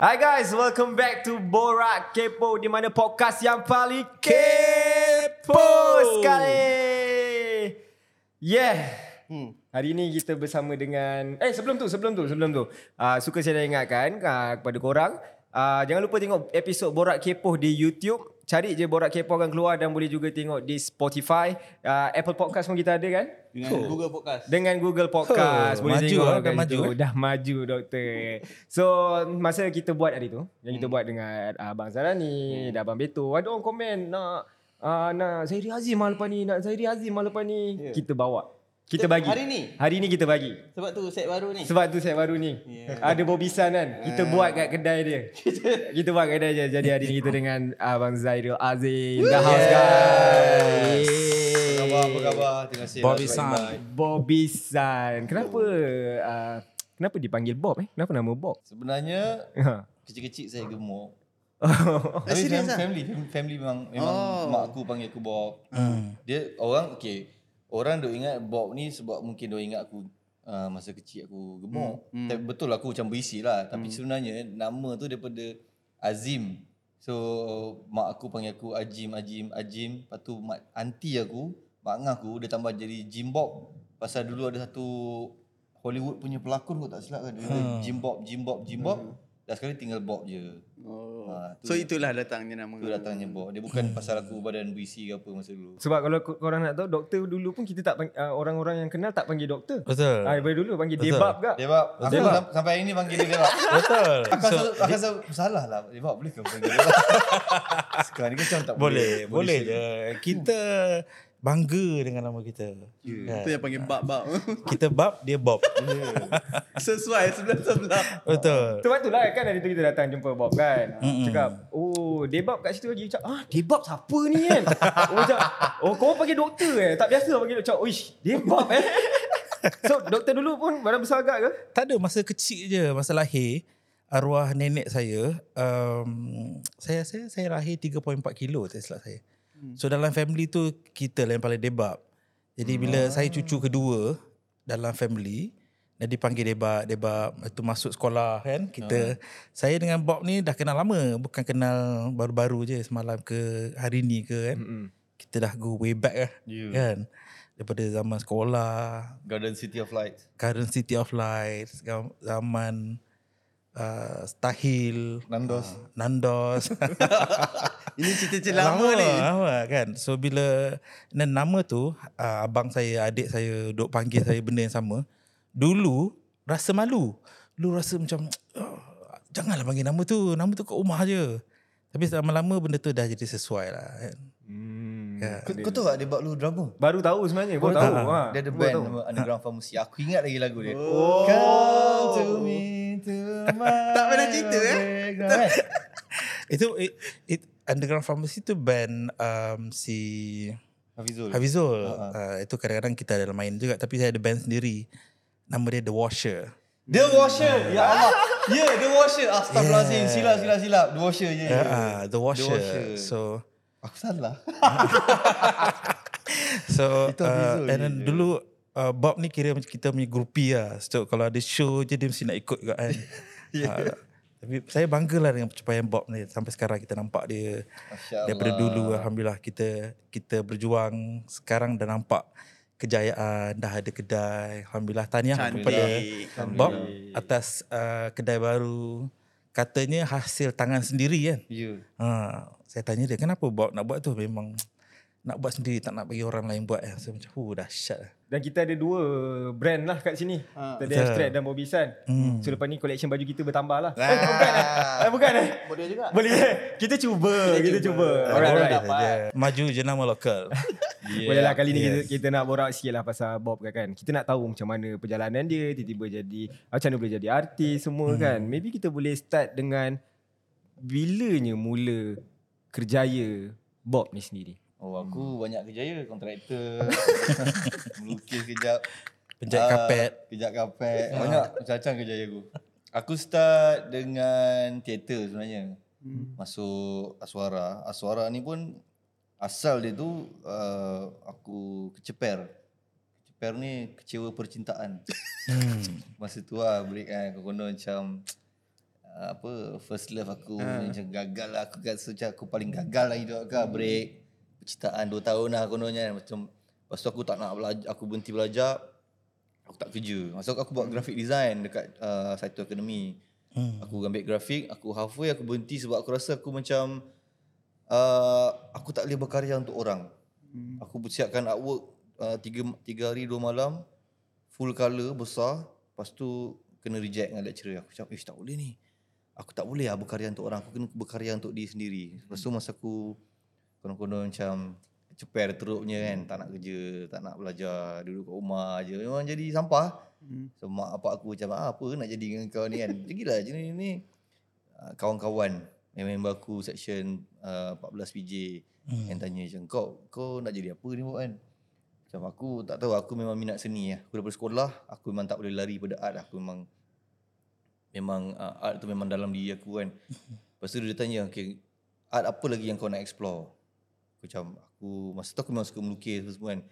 Hi guys, welcome back to Borak Kepo di mana podcast yang paling kepo sekali. Yeah. Hmm. Hari ini kita bersama dengan eh sebelum tu sebelum tu sebelum tu uh, suka saya ingatkan uh, kepada korang uh, jangan lupa tengok episod Borak Kepo di YouTube cari je Borak Kepo akan keluar dan boleh juga tengok di Spotify uh, Apple Podcast pun kita ada kan Dengan oh. Google Podcast. dengan Google Podcast Oh, boleh maju tengok lah, dah maju, eh. dah maju doktor so masa kita buat hari tu yang Hmm. kita buat dengan uh, Abang Zarani dan Abang Beto ada orang komen nak uh, nak Zairi Azim mal lepas ni nak Zairi Azim mal lepas ni Ya. kita bawa kita bagi hari ni? hari ni kita bagi Sebab tu set baru ni. sebab tu set baru ni Ya. Ada bobisan kan Kita buat kat kedai dia Kita buat kat kedai dia Jadi hari ni kita dengan Abang Zairul Azim The house guys Apa khabar? Apa khabar? Terima kasih. Bobby Mas San. Iqbal. Bobby San Kenapa uh, Kenapa dipanggil Bob eh Kenapa nama Bob Sebenarnya Ha. kecil-kecil saya gemuk. Oh. Tapi serious fam- ah? family, family, family memang memang Oh. mak aku panggil aku Bob. Dia orang okey. Orang duk ingat Bob ni sebab mungkin dia ingat aku uh, masa kecil aku gemuk. Tapi betul aku macam berisi lah. Tapi sebenarnya nama tu daripada Azim. So mak aku panggil aku Ajim, Ajim, Ajim. Lepas tu mak aunty aku, mak ngah aku dia tambah jadi Jim Bob. Pasal dulu ada satu Hollywood punya pelakon kau tak silap kan. Dia hmm. Jim Bob, Jim Bob, Jim Bob. Dah sekali tinggal Bob je. Oh. Ha, tu- so itulah datangnya nama. Tu datangnya Bob. Dia bukan pasal aku badan berisi ke apa masa dulu. Sebab kalau ko- korang nak tahu Doktor dulu pun kita tak panggil, uh, Orang-orang yang kenal tak panggil doktor Betul. Ah, daripada dulu panggil Betul. Debab kak Debab. Aku Debab. sam- sampai hari ni panggil dia Debab. Betul. Aku rasa, aku rasa salah lah. Debab boleh ke panggil Debab? Sekarang ni kan macam tak Boleh, boleh. boleh je. Kita bangga dengan nama kita. Itu Kan? yang panggil bab-bab. Kita Bob, dia Bob. Sesuai sebelah-sebelah. Betul. Sebab tu lah kan hari tu kita datang jumpa Bob kan Mm-mm. Cakap Oh Debab kat situ lagi Cakap ah Debab siapa ni kan Oh macam Oh kau panggil doktor eh Tak biasa panggil doktor Cakap Uish Debab eh So doktor dulu pun Badan besar agak ke Tak ada masa kecil je, masa lahir arwah nenek saya um, saya saya saya lahir 3.4 kilo tak silap saya. So dalam family tu kita lah yang paling debab. Jadi bila saya cucu kedua dalam family dan dipanggil debab debab itu masuk sekolah kan kita saya dengan Bob ni dah kenal lama bukan kenal baru-baru je semalam ke hari ni ke kan Mm-mm. kita dah go way back lah Yeah. kan daripada zaman sekolah Garden City of Light. current city of light gam- zaman uh, Stahil Nandos. uh, Nandos Ini cerita-cerita lama ni. lama kan so bila dan nama tu uh, abang saya adik saya duk panggil saya benda yang sama dulu rasa malu dulu rasa macam oh, janganlah panggil nama tu nama tu kat rumah je tapi lama-lama benda tu dah jadi sesuai lah kan Hmm. Ya. Kau, kau tahu tak Debab lu drama? Baru tahu sebenarnya Baru Baru tahu tahu. ha. Dia ada band tahu. Underground Pharmacy. Aku ingat lagi lagu dia. Oh. Come to me my Tak pernah cerita, eh? itu it, it, underground pharmacy tu band um, si Hafizul. Hafizul. Ha, Uh, itu kadang-kadang kita ada main juga tapi saya ada band sendiri. Nama dia The Washer. The Washer. Ya Allah. Ya, yeah, The Washer. Astagfirullahaladzim. Yeah. Silap, silap, silap. The Washer. Ya, Uh, yeah, uh, The Washer. Washer. So Aku salah. so Itu uh, and je. then dulu uh, Bob ni kira macam kita punya groupie lah. So kalau ada show je dia mesti nak ikut juga kan. Ya. uh, tapi saya banggalah dengan pencapaian Bob ni sampai sekarang kita nampak dia daripada dulu alhamdulillah kita kita berjuang sekarang dah nampak kejayaan dah ada kedai alhamdulillah tahniah Cantik. kepada Alhamdulillah. Bob atas uh, kedai baru katanya hasil tangan sendiri kan Ya. ha, saya tanya dia kenapa Bob nak buat tu memang nak buat sendiri tak nak bagi orang lain buat so macam huh dahsyat lah. Dan kita ada dua brand lah kat sini Ha. Kita ada. Abstract dan Bobisan Hmm. So lepas ni collection baju kita bertambah lah eh, Bukan eh Eh, Bukan eh Boleh juga. Boleh eh Kita cuba Kita, cuba, Alright, Boleh alright. saja. maju jenama lokal Yeah. Boleh lah kali ni kita, Yes. kita nak borak sikit lah pasal Bob kan, kan Kita nak tahu macam mana perjalanan dia Tiba-tiba jadi Macam mana boleh jadi artis semua hmm. kan Maybe kita boleh start dengan Bilanya mula kerjaya Bob ni sendiri Oh, aku banyak kerjaya. Kontraktor. Melukis kejap. penjahit Ah, kapet Kejap kapet. Banyak macam-macam kerjaya aku. Aku start dengan teater sebenarnya. Masuk Aswara. Aswara ni pun asal dia tu uh, aku keceper. Keceper ni kecewa percintaan. hmm. Masa tu lah break kan. Kau konon macam uh, apa first love aku macam gagal lah aku rasa macam aku paling gagal lah hidup aku hmm. break percintaan 2 tahun lah kononnya. Macam lepas tu aku tak nak belajar aku berhenti belajar aku tak kerja. Masa aku buat graphic design dekat uh, Saito Academy. Hmm. aku ambil grafik aku halfway aku berhenti sebab aku rasa aku macam uh, aku tak boleh berkarya untuk orang. Hmm. aku bersiapkan artwork uh, tiga, tiga hari dua malam full colour besar. Lepas tu kena reject dengan lecturer. Aku cakap eh tak boleh ni. Aku tak boleh lah berkarya untuk orang. Aku kena berkarya untuk diri sendiri. Lepas tu masa aku konon-konon macam ceper teruknya kan tak nak kerja tak nak belajar duduk kat rumah je memang jadi sampah hmm. so mak apa aku macam ah, apa nak jadi dengan kau ni kan pergilah je ni, ni Ah, kawan-kawan member aku section uh, 14 PJ hmm. yang tanya macam kau kau nak jadi apa ni buat kan macam aku tak tahu aku memang minat seni lah. Aku daripada sekolah aku memang tak boleh lari pada art lah. Aku memang memang uh, art tu memang dalam diri aku kan. Lepas tu dia tanya okay, art apa lagi yang kau nak explore? Macam aku masa tu aku memang suka melukis semua kan.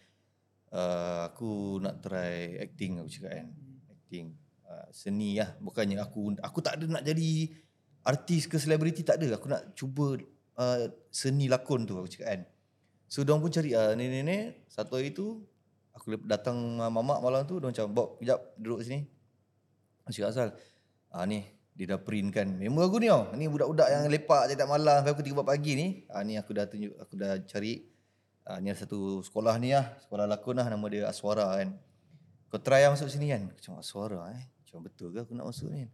Uh, aku nak try acting aku cakap kan. Acting uh, seni lah bukannya aku aku tak ada nak jadi artis ke selebriti tak ada. Aku nak cuba uh, seni lakon tu aku cakap kan. So diorang pun cari uh, nenek-nenek satu hari tu aku datang uh, mamak malam tu dia macam Bob kejap duduk sini. Cakap asal ah ni dia dah print kan. Member aku ni tau. Ni budak-budak yang lepak je tak malam sampai aku 3 pagi ni. Ah ni aku dah tunjuk aku dah cari ah ni ada satu sekolah ni lah, sekolah lakon lah nama dia Aswara kan. Kau try lah masuk sini kan. Cakap Aswara eh. Macam betul ke aku nak masuk ni?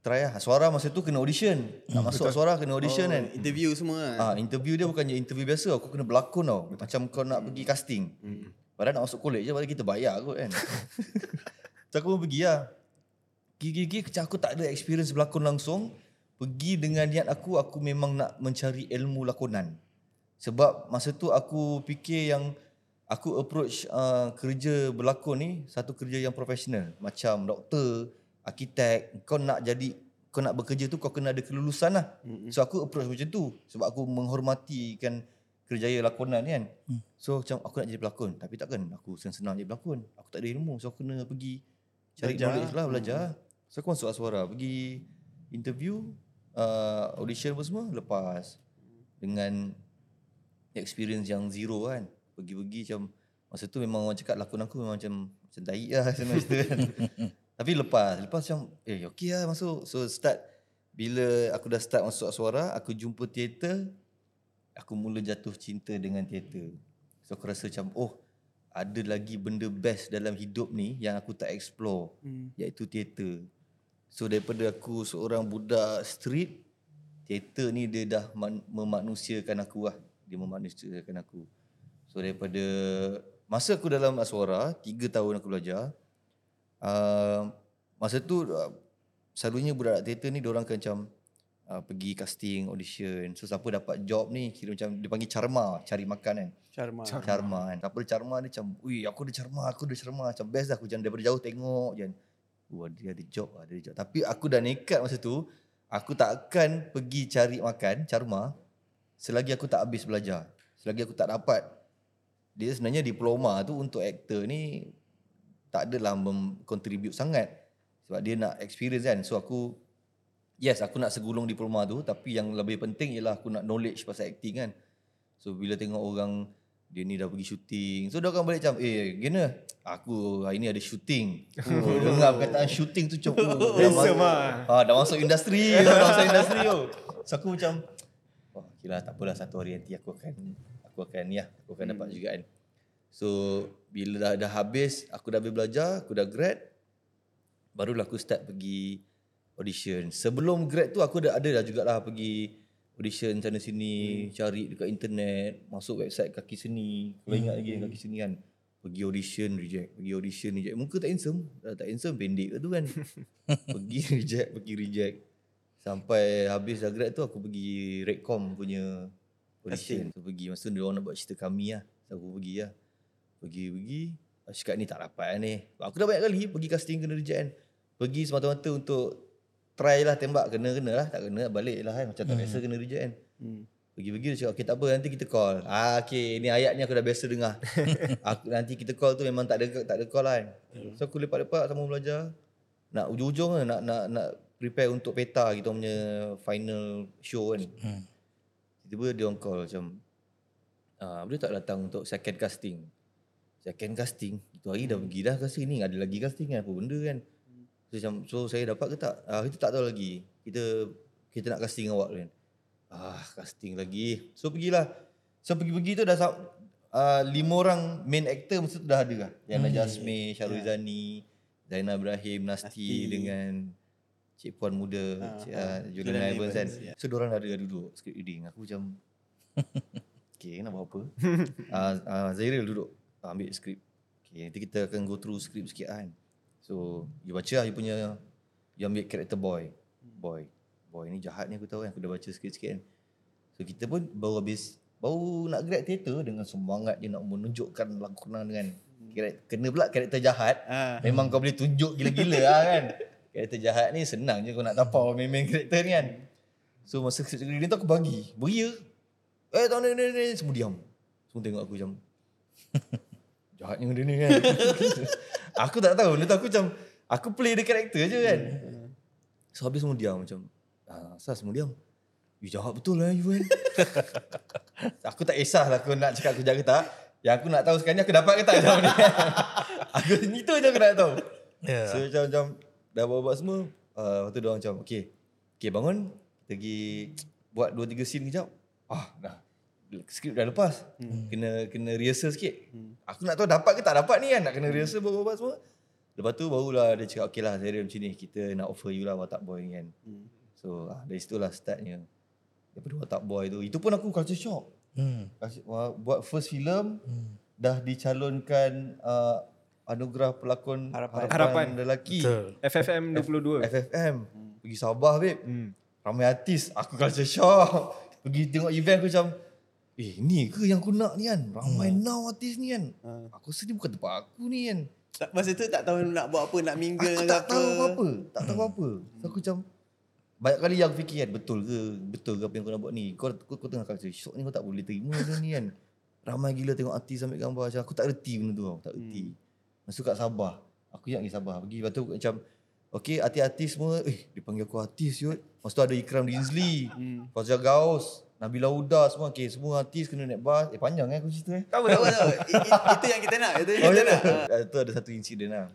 Try lah. Aswara masa tu kena audition. Nak masuk Aswara kena audition oh, kan. Interview semua kan. Ah, interview dia bukannya interview biasa. Aku kena berlakon tau. Macam kau nak pergi casting. Hmm. Padahal nak masuk college je. Padahal kita bayar kot kan. so aku pun pergi lah. Gigi-gigi macam aku tak ada experience berlakon langsung. Pergi dengan niat aku, aku memang nak mencari ilmu lakonan. Sebab masa tu aku fikir yang aku approach uh, kerja berlakon ni satu kerja yang profesional. Macam doktor, arkitek, kau nak jadi kau nak bekerja tu kau kena ada kelulusan lah. Mm-hmm. So aku approach macam tu sebab aku menghormati kan kerjaya lakonan ni kan. Mm. So macam aku nak jadi pelakon tapi takkan aku senang-senang jadi pelakon. Aku tak ada ilmu so aku kena pergi cari Belajar. knowledge lah belajar. Mm. So aku masuk Aswara pergi interview uh, audition apa semua lepas dengan experience yang zero kan. Pergi-pergi macam masa tu memang orang cakap lakon aku memang macam macam tai lah semester kan. Tapi lepas, lepas macam eh okey lah masuk. So start bila aku dah start masuk suara, aku jumpa teater, aku mula jatuh cinta dengan teater. So aku rasa macam oh ada lagi benda best dalam hidup ni yang aku tak explore hmm. iaitu teater. So daripada aku seorang budak street, teater ni dia dah man- memanusiakan aku lah. Dia memanusiakan aku. So daripada masa aku dalam Aswara, tiga tahun aku belajar, uh, masa tu uh, selalunya budak teater ni orang akan macam uh, pergi casting, audition. So siapa dapat job ni kira macam dia panggil charma, cari makan kan. Charma. Charma, charma kan. Siapa ada charma ni macam, "Ui, aku ada charma, aku ada charma." Macam best dah aku jangan daripada jauh tengok je. Wah, dia ada job, ada job. Tapi aku dah nekat masa tu, aku tak akan pergi cari makan charma selagi aku tak habis belajar. Selagi aku tak dapat dia sebenarnya diploma tu untuk aktor ni tak adalah contribute sangat sebab dia nak experience kan so aku yes aku nak segulung diploma tu tapi yang lebih penting ialah aku nak knowledge pasal acting kan so bila tengok orang dia ni dah pergi shooting. So dia akan balik macam eh gimana aku hari ni ada shooting. Oh, dengar perkataan shooting tu macam oh, dah, masuk, ha, dah masuk industri dah masuk industri tu. So aku macam oh, okay lah, tak apalah satu hari nanti aku akan aku akan ya aku akan dapat juga kan. So bila dah, dah habis, aku dah habis belajar, aku dah grad, barulah aku start pergi audition. Sebelum grad tu aku dah ada dah jugalah pergi audition sana sini, hmm. cari dekat internet, masuk website kaki seni. Kalau ingat lagi kaki seni kan. Pergi audition, reject. Pergi audition, reject. Muka tak handsome. Dah tak handsome, pendek ke tu kan. pergi reject, pergi reject. Sampai habis dah grad tu aku pergi Redcom punya audition. So, pergi. Masa tu dia orang nak buat cerita kami lah. So, aku pergi lah. Pergi-pergi Cakap ni tak dapat lah ni Aku dah banyak kali pergi casting kena reject kan Pergi semata-mata untuk Try lah tembak Kena-kena lah Tak kena balik lah kan Macam tak biasa kena reject kan Hmm. Pergi-pergi dia cakap Okay tak apa nanti kita call Ah okay ni ayat ni aku dah biasa dengar aku, Nanti kita call tu memang tak ada tak ada call lah kan So aku lepak-lepak sama belajar Nak ujung-ujung lah nak, nak, nak prepare untuk peta kita punya final show kan. Hmm. Tiba-tiba dia orang call macam ah boleh tak datang untuk second casting. Second casting. Itu hari dah pergi dah casting ni ada lagi casting kan apa benda kan. So, macam so saya dapat ke tak? Ah kita tak tahu lagi. Kita kita nak casting awak kan. Ah casting lagi. So pergilah. So pergi-pergi tu dah uh, lima orang main actor mesti tu dah ada lah. Yang hmm. Jasmine, Syarul Zani, Zainal Ibrahim, Nasti, Nasti. dengan Cik Puan Muda, Ah, Cik, ah, uh, Julian Evans kan. Ya. So diorang ada duduk script reading. Aku macam Okay nak buat apa uh, uh, Zairil duduk uh, ambil skrip Okay nanti kita akan go through skrip sikit kan So you baca lah you punya You ambil karakter boy. Boy. Boy ni jahat ni aku tahu kan Aku dah baca sikit-sikit kan. So kita pun baru habis Baru nak grad teater Dengan semangat dia nak menunjukkan lakonan dengan Kena pula karakter jahat. Ah. Memang kau boleh tunjuk gila-gila lah kan. Karakter jahat ni senang je kau nak tapau main-main karakter ni kan. So masa skrip reading tu aku bagi. Beria. Eh tak ni ni ni Semua diam. Semua tengok aku macam Jahatnya benda ni kan. Aku tak tahu. Benda tu aku macam Aku play the karakter je kan. So habis semua diam macam ah, Asal semua diam. You jahat betul lah you kan. Aku tak kisah lah Aku nak cakap aku jaga tak. Yang aku nak tahu sekarang ni Aku dapat ke tak jawab ni Aku itu je aku nak tahu. Ya. So macam, macam Dah buat-buat semua uh, Lepas tu dia orang macam Okay Okay bangun. Kita pergi Buat 2-3 scene kejap. Ah dah Skrip dah lepas hmm. Kena kena rehearsal sikit hmm. Aku nak tahu dapat ke tak dapat ni kan Nak kena rehearsal buat-buat semua Lepas tu barulah dia cakap Okay lah Zairil macam ni Kita nak offer you lah Watak Boy ni kan Hmm. So ah, dari situlah startnya Daripada Watak Boy tu Itu pun aku culture shock Hmm. Kasi- wah, Buat first film Hmm. Dah dicalonkan uh, Anugerah pelakon Harapan. Harapan. lelaki Betul. FFM 22. FFM Pergi Sabah babe Hmm. Ramai artis Aku culture shock Pergi tengok event aku macam Eh ni ke yang aku nak ni kan? Ramai Hmm. now artis ni kan? Ah. Aku rasa ni bukan tempat aku ni kan? Tak- Masa tu tak tahu nak buat apa, nak mingle Aku tak tahu apa-apa. Tak tahu apa-apa. So, Aku macam Banyak kali yang aku fikir kan Betul ke Betul ke apa yang kau nak buat ni? Kau, kau, kau tengah culture shock ni Kau tak boleh terima ni kan? Ramai gila tengok artis ambil gambar macam Aku tak reti benda tu tau. Tak reti. Masa tu kat Sabah. Aku ingat pergi Sabah. Pergi lepas tu macam Okay artis-artis semua. Eh dia panggil aku artis yut Lepas tu ada Ikram Dinsley Hmm. Fazia Gaus Nabila Huda semua Okay semua artis kena naik bas Eh panjang eh aku cerita eh Tahu Tahu tahu. tahu. I- i- Itu yang kita nak. Itu yang Oh kita ya nak. Itu ada satu insiden lah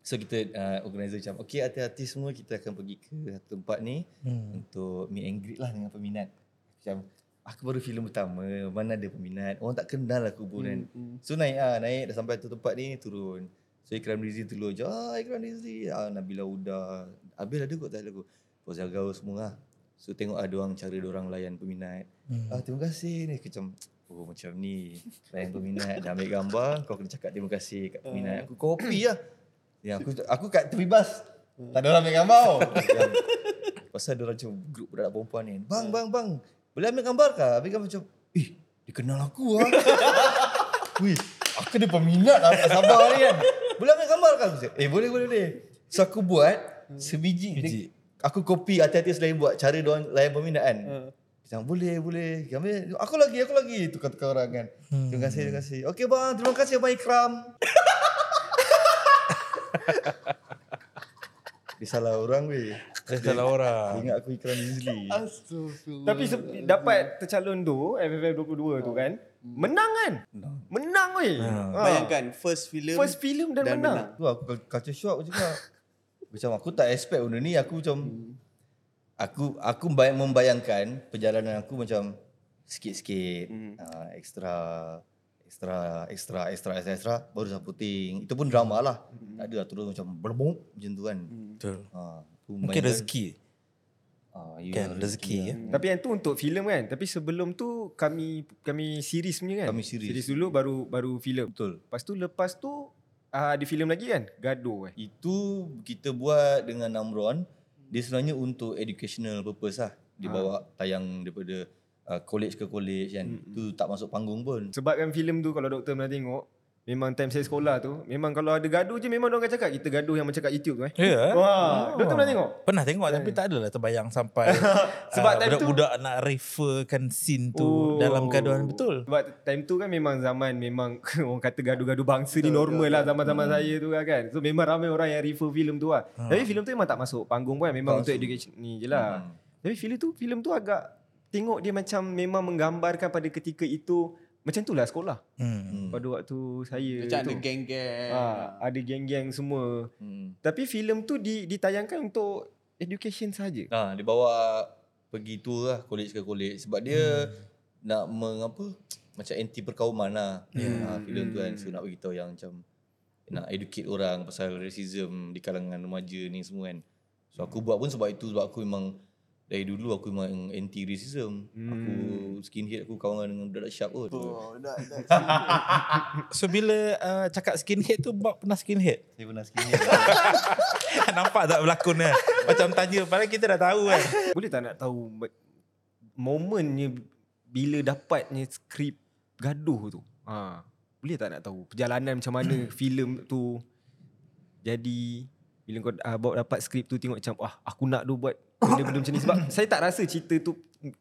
So kita uh, organizer macam Okay artis-artis semua kita akan pergi ke satu tempat ni Hmm. Untuk meet and greet lah dengan peminat Macam aku baru filem pertama Mana ada peminat Orang tak kenal aku pun kan Hmm. So naik ah naik dah sampai tu tempat ni turun. So Ikram Rizli turun je. Ah Ikram Rizli. Ah Nabila Huda. Abil ada kot tak ada kot. Fozia Gaus semua lah. So tengok ada orang cara dia orang layan peminat. Hmm. Ah terima kasih ni macam oh macam ni. Layan peminat dah ambil gambar kau kena cakap terima kasih kat peminat. Aku kopi lah. Ya aku aku kat tepi bas. Tak ada orang ambil gambar. Macam, Pasal dia orang macam grup budak perempuan ni. Bang bang bang. Boleh ambil gambar kah? Ambil gambar macam eh dia kenal aku lah. Wih, aku ada peminat lah kat Sabah ni kan. Boleh ambil gambar kan? Cakap, Eh boleh boleh boleh. So aku buat sebiji. Biji. Dia, aku copy artis-artis lain buat cara dia orang layan peminat kan. Hmm. Macam boleh boleh. Ambil, aku lagi aku lagi. Tukar-tukar orang kan. Terima kasih terima kasih. Okey bang, terima kasih Abang Ikram. Dia salah orang weh. Salah orang. Ingat aku Ikram. Astagfirullah. Tapi se- dapat tercalon tu FFM 22 tu kan. Menang kan? Menang weh. Ha. Bayangkan first film First film dan, dan menang. menang. Tu aku culture shock juga. Macam aku tak expect benda ni. Aku macam aku aku bay- membayangkan perjalanan aku macam sikit-sikit Hmm. uh, extra extra extra extra extra extra baru supporting. Itu pun drama lah. Tak ada lah terus macam berbom macam tu kan. Betul. Ha, tu Mungkin rezeki. Ah, ya, Kan rezeki ya. Tapi yang tu untuk filem kan. Tapi sebelum tu kami kami series punya kan. Kami series. Series dulu baru baru filem. Betul. Lepas tu lepas tu uh, ada filem lagi kan? Gaduh eh. Itu kita buat dengan Namron. Dia sebenarnya untuk educational purpose lah. Dia Ha. bawa tayang daripada uh, college ke college kan. Mm-mm. Tu tak masuk panggung pun. Sebabkan filem tu kalau doktor pernah tengok Memang time saya sekolah tu Memang kalau ada gaduh je Memang orang akan cakap Kita gaduh yang macam kat YouTube tu eh. Ya. Wah Diorang tu pernah tengok? Pernah tengok tapi tak adalah terbayang sampai Sebab ah, time tu- budak-budak nak referkan scene tu Oh. dalam gaduhan. Betul. Sebab time tu kan memang zaman Memang orang kata gaduh-gaduh bangsa ni normal lah Zaman-zaman Hmm. saya tu kan, kan. So memang ramai orang yang refer filem tu lah. Tapi filem tu memang tak masuk panggung pun Memang untuk education ni je lah. Hmm. Tapi filem tu filem tu agak Tengok dia macam Memang menggambarkan pada ketika itu Macam tu lah sekolah Hmm. Pada waktu saya Macam tu ada geng-geng. Ah, ada geng-geng semua. Hmm. Tapi filem tu di, ditayangkan untuk education saja. Ha, dia bawa pergi tour lah college ke college sebab dia nak mengapa macam anti perkauman lah. Yeah. Ha, filem tu kan so nak bagi tahu yang macam nak educate orang pasal racism di kalangan remaja ni semua kan. So aku buat pun sebab itu sebab aku memang dari dulu aku memang anti racism. Aku skinhead aku kawan dengan budak sharp kot. Oh, dah. So bila uh, cakap skinhead tu Bob pernah skinhead? Saya pernah skinhead. Nampak tak berlakon kan? Macam tanya padahal kita dah tahu kan. Boleh tak nak tahu be- momennya bila dapatnya skrip gaduh tu? Ha. Boleh tak nak tahu perjalanan macam mana filem tu jadi bila kau uh, bawa dapat skrip tu tengok macam wah aku nak tu buat benda-benda macam ni sebab saya tak rasa cerita tu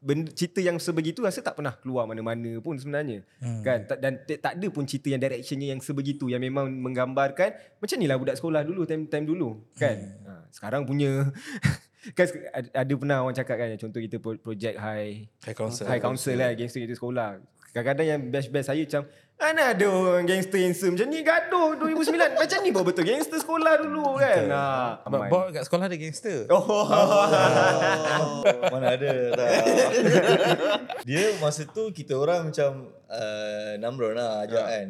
benda, cerita yang sebegitu rasa tak pernah keluar mana-mana pun sebenarnya hmm. kan tak, dan tak ada pun cerita yang directionnya yang sebegitu yang memang menggambarkan macam ni lah budak sekolah dulu time time dulu kan hmm. ha, sekarang punya kan ada, pernah orang cakap kan contoh kita pro- project high High council. high council lah gangster kita sekolah kadang-kadang yang best-best saya macam mana ada orang gangster handsome macam ni gaduh 2009 macam ni baru betul gangster sekolah dulu kan ha, Bob kat sekolah ada gangster. Oh. Mana ada tak. Dia masa tu kita orang macam uh, Namron lah ajak kan.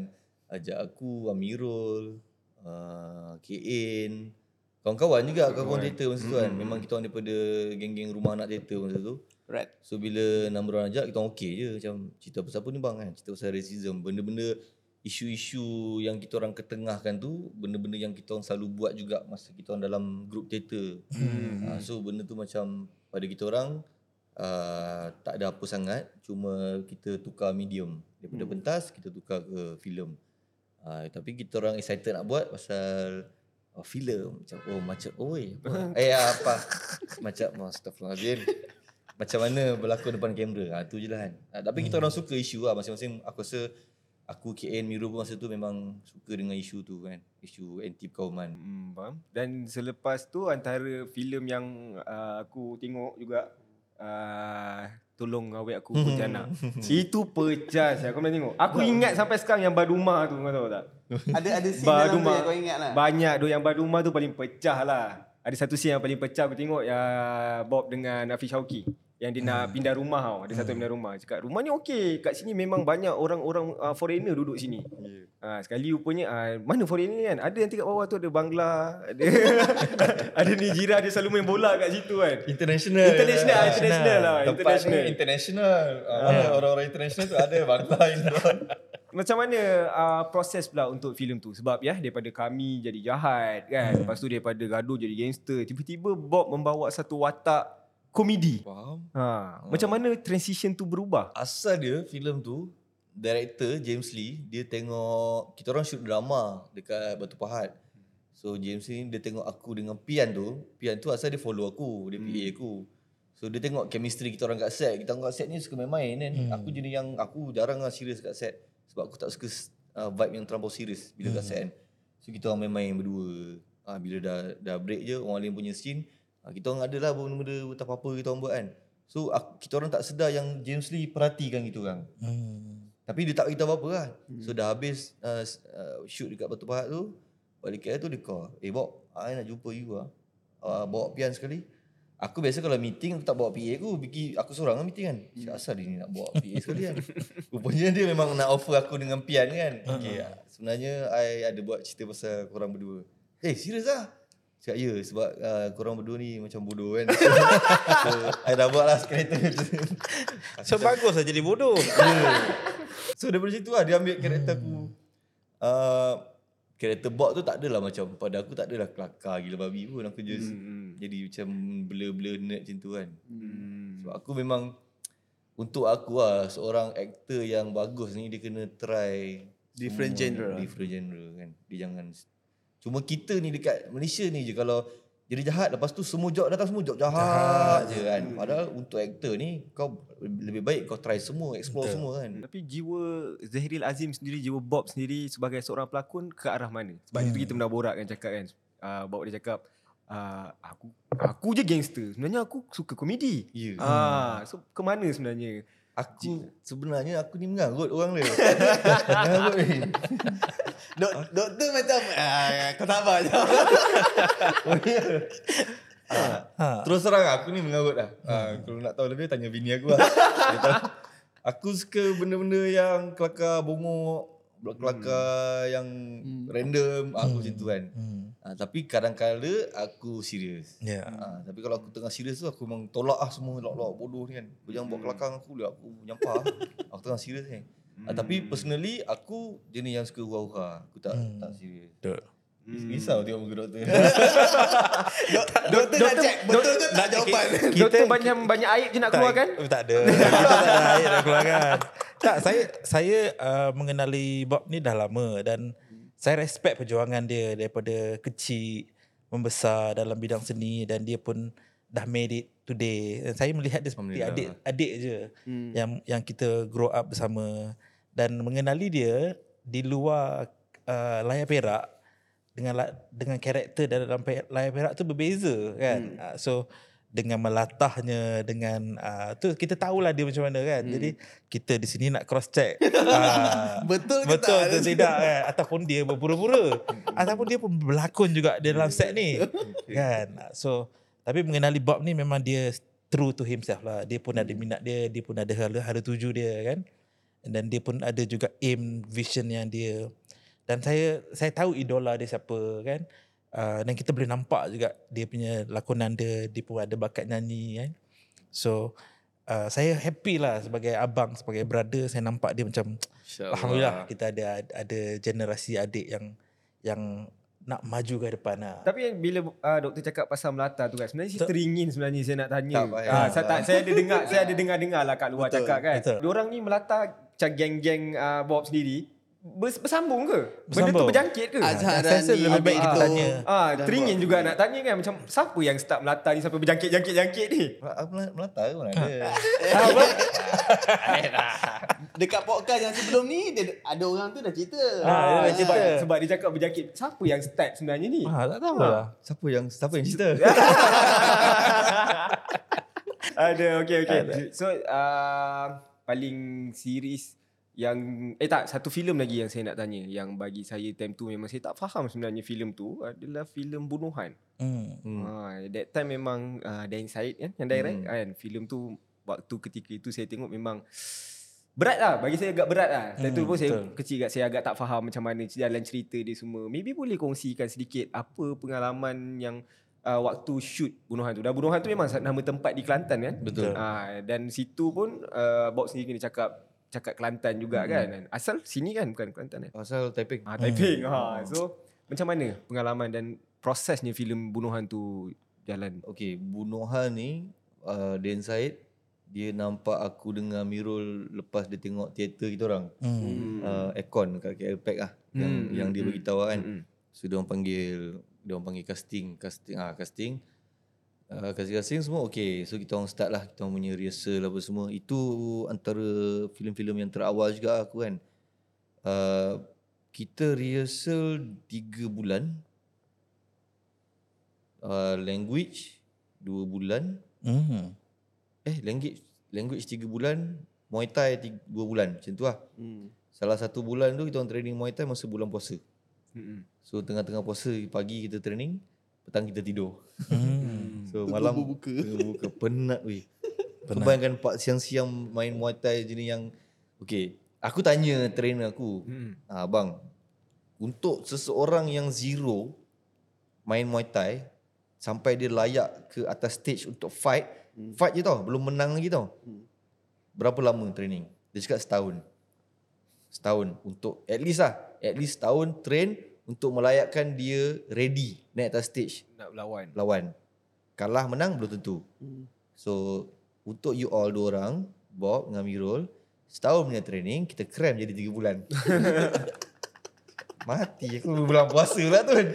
Ajak aku, Amirul, uh, KN. Kawan-kawan juga kawan-kawan teater masa tu kan. Memang kita orang daripada geng-geng rumah anak teater masa tu. Right. So bila Namron ajak kita orang okey je macam cerita pasal apa ni bang kan. Cerita pasal racism. Benda-benda isu-isu yang kita orang ketengahkan tu benda-benda yang kita orang selalu buat juga masa kita orang dalam grup teater. Hmm. Uh, so benda tu macam pada kita orang uh, tak ada apa sangat cuma kita tukar medium daripada hmm. pentas kita tukar ke filem. Uh, tapi kita orang excited nak buat pasal oh, filem macam oh macam oi apa eh apa macam oh, astagfirullahalazim macam mana berlakon depan kamera. Ha, tu je lah kan. Ha, tapi kita orang suka isu lah. Masing-masing aku rasa aku KN Miru pun masa tu memang suka dengan isu tu kan. Isu anti perkauman. Hmm, faham. Dan selepas tu antara filem yang uh, aku tengok juga uh, Tolong awet aku Pontianak. Itu pecah saya. Kau pernah tengok? Aku ingat sampai sekarang yang Baduma tu kau tahu tak? Ada ada scene dalam tu Baduma. yang kau ingat lah. Banyak tu yang Baduma tu paling pecah lah. Ada satu scene yang paling pecah aku tengok ya Bob dengan Afiq Shauki yang dia nak pindah rumah tau. Ada satu yang pindah rumah. Cakap rumah ni okey. Kat sini memang banyak orang-orang uh, foreigner duduk sini. Yeah. Ha, sekali rupanya uh, mana foreigner ni kan? Ada nanti kat bawah tu ada Bangla, ada ada Nijira dia selalu main bola kat situ kan. International. International, international lah, Tempat international. international. Uh, Orang-orang international tu ada bangla Indon. Macam mana uh, proses pula untuk filem tu? Sebab ya daripada kami jadi jahat kan. Lepas tu daripada gaduh jadi gangster. Tiba-tiba Bob membawa satu watak komedi. Faham? Ha, macam mana transition tu berubah? Asal dia filem tu director James Lee dia tengok kita orang shoot drama dekat Batu Pahat. So James Lee dia tengok aku dengan Pian tu, Pian tu asal dia follow aku, dia PA aku. So dia tengok chemistry kita orang kat set. Kita orang kat set ni suka main-main kan. Aku jenis yang aku jarang lah serius kat set sebab aku tak suka uh, vibe yang terlampau serius bila kat set kan. So kita orang main-main berdua. Ah bila dah dah break je orang lain punya scene, ah, kita orang ada lah benda-benda tak apa-apa kita orang buat kan. So aku, kita orang tak sedar yang James Lee perhatikan kita orang. Hmm. Tapi dia tak beritahu apa-apa lah. So dah habis uh, uh, shoot dekat Batu Pahat tu. Balik KL tu dia call. Eh Bob, I nak jumpa you lah. Uh, bawa pian sekali. Aku biasa kalau meeting aku tak bawa PA aku. Pergi, aku seorang kan meeting kan. Hmm. Asal dia ni nak bawa PA sekali kan. Rupanya dia memang nak offer aku dengan pian kan. Okay, sebenarnya I ada buat cerita pasal korang berdua. Eh serius lah? Cakap ya sebab uh, korang berdua ni macam bodoh kan. So, I dah buat lah tu. So bagus lah jadi bodoh. So daripada situ lah dia ambil karakter aku. Uh, karakter Bob tu tak adalah macam pada aku tak adalah kelakar gila babi pun aku just hmm. jadi macam blur-blur nerd macam tu kan. Hmm. Sebab aku memang untuk aku lah seorang aktor yang bagus ni dia kena try Different genre. Different genre kan. Dia jangan cuma kita ni dekat Malaysia ni je kalau jadi jahat lepas tu semua job datang semua job jahat, jahat je kan. Padahal untuk aktor ni kau lebih baik kau try semua, explore Betul. semua kan. Tapi jiwa Zahril Azim sendiri, jiwa Bob sendiri sebagai seorang pelakon ke arah mana? Sebab hmm. itu kita pernah borak kan cakap kan. Uh, Bob dia cakap, uh, aku aku je gangster. Sebenarnya aku suka komedi. Ya. Ah, so ke mana sebenarnya? Aku sebenarnya aku ni mengarut orang dia. mengarut ni. Dok, doktor macam ah, kau sabar je. Oh, ya. Ha. Terus terang aku ni mengarut lah. Ha, kalau nak tahu lebih tanya bini aku lah. Aku suka benda-benda yang kelakar bongok, kelakar yang random, aku macam tu kan. Hmm. Ha, tapi kadang-kala aku serius. Ya. Ha, tapi kalau aku tengah serius tu aku memang tolak lah semua lok-lok bodoh ni kan. Jangan buat kelakar dengan aku dia aku nyampah. aku tengah serius ni. Ha, tapi personally aku jenis yang suka hura-hura. Aku tak Hmm. tak serius. Betul. Risau tengok muka doktor. Dok, doktor nak check betul ke tak jawapan. Kita- Doktor banyak banyak aib je nak keluar kan? Tak, tak ada. Kita tak ada air nak keluarkan. Tak, saya saya uh, mengenali Bob ni dah lama dan saya respect perjuangan dia daripada kecil membesar dalam bidang seni dan dia pun dah made it today. Dan saya melihat dia seperti adik adik je hmm. yang yang kita grow up bersama dan mengenali dia di luar uh, layar perak dengan dengan karakter dalam layar perak tu berbeza kan. Hmm. Uh, so dengan melatahnya dengan uh, tu kita tahulah dia macam mana kan. Hmm. Jadi kita di sini nak cross check. uh, Betul ke betul tak? atau tidak kan ataupun dia berpura-pura ataupun dia pun berlakon juga di dalam set ni. kan. So tapi mengenali Bob ni memang dia true to himself lah. Dia pun ada minat dia, dia pun ada hala, hala tuju dia kan. Dan dia pun ada juga aim, vision yang dia dan saya saya tahu idola dia siapa kan uh, dan kita boleh nampak juga dia punya lakonan dia dia pun ada bakat nyanyi kan so uh, saya happy lah sebagai abang sebagai brother saya nampak dia macam alhamdulillah kita ada ada generasi adik yang yang nak maju ke depan lah. Tapi yang bila uh, doktor cakap pasal melata tu kan sebenarnya saya teringin sebenarnya saya nak tanya. Tak payah. Ah, saya tak saya ada dengar saya ada dengar-dengar lah kat luar Betul, cakap kan. betul. Diorang ni melata macam geng-geng uh, Bob sendiri bersambung ke? Benda tu Bersambung. berjangkit ke? Azhar Saya rasa Rani, lebih baik kita Abang tanya. Ah, teringin juga nak tanya kan macam siapa yang start melata ni sampai berjangkit-jangkit-jangkit ni? Melata ke mana ada. Dekat podcast yang sebelum ni dia, ada orang tu dah cerita. Ah, dia dah sebab, cerita. sebab dia cakap berjangkit. Siapa yang start sebenarnya ni? Ah, tak tahu lah. Siapa yang siapa yang cerita? Ada, okay, okay. So, uh, paling series yang, eh tak, satu filem lagi yang saya nak tanya. Yang bagi saya time tu memang saya tak faham sebenarnya filem tu adalah filem bunuhan. Hmm. Ha, that time memang uh, Dan Said kan yang direct hmm. kan. Filem tu waktu ketika itu saya tengok memang berat lah. Bagi saya agak berat lah. Time tu Hmm, pun saya betul. kecil kat saya agak tak faham macam mana jalan cerita dia semua. Maybe boleh kongsikan sedikit apa pengalaman yang uh, waktu shoot bunuhan tu. Dan bunuhan tu memang nama tempat di Kelantan kan. Betul. Ha, dan situ pun uh, Bob sendiri kena cakap cakap Kelantan juga hmm. kan. Asal sini kan bukan Kelantan kan. Pasal Taiping. Ha, Taiping. Ha, so macam mana pengalaman dan prosesnya filem bunuhan tu jalan? Okey, bunuhan ni uh, Dan Said dia nampak aku dengan Mirul lepas dia tengok teater kita orang. Hmm. Uh, aircon kat KL Pack lah yang Hmm, yang hmm, dia hmm. beritahu kan. Mm-mm. So dia orang panggil dia orang panggil casting, casting ah casting. Uh, casting-casting semua okey. So kita orang start lah kita orang punya rehearsal apa semua. Itu antara filem-filem yang terawal juga aku kan. Uh, kita rehearsal 3 bulan. Uh, language 2 bulan. Hmm. Eh language language 3 bulan, Muay Thai 2 bulan macam tu lah. Hmm. Salah satu bulan tu kita orang training Muay Thai masa bulan puasa. Mm-mm. So tengah-tengah puasa pagi kita training, petang kita tidur. Hmm. So malam tengah berbuka penat weh. Penat. bayangkan pak siang-siang main Muay Thai jenis yang okey, aku tanya trainer aku, Mm-mm. ah, bang, untuk seseorang yang zero main Muay Thai sampai dia layak ke atas stage untuk fight, Hmm. fight je tau, belum menang lagi tau. Hmm. Berapa lama training? Dia cakap setahun. Setahun untuk at least lah, at least setahun train untuk melayakkan dia ready naik atas stage Nak lawan. lawan. Kalah menang belum tentu. Hmm. So untuk you all dua orang, Bob dengan Mirul, Setahun punya training, kita cram jadi 3 bulan. Mati aku bulan puasa lah tu kan.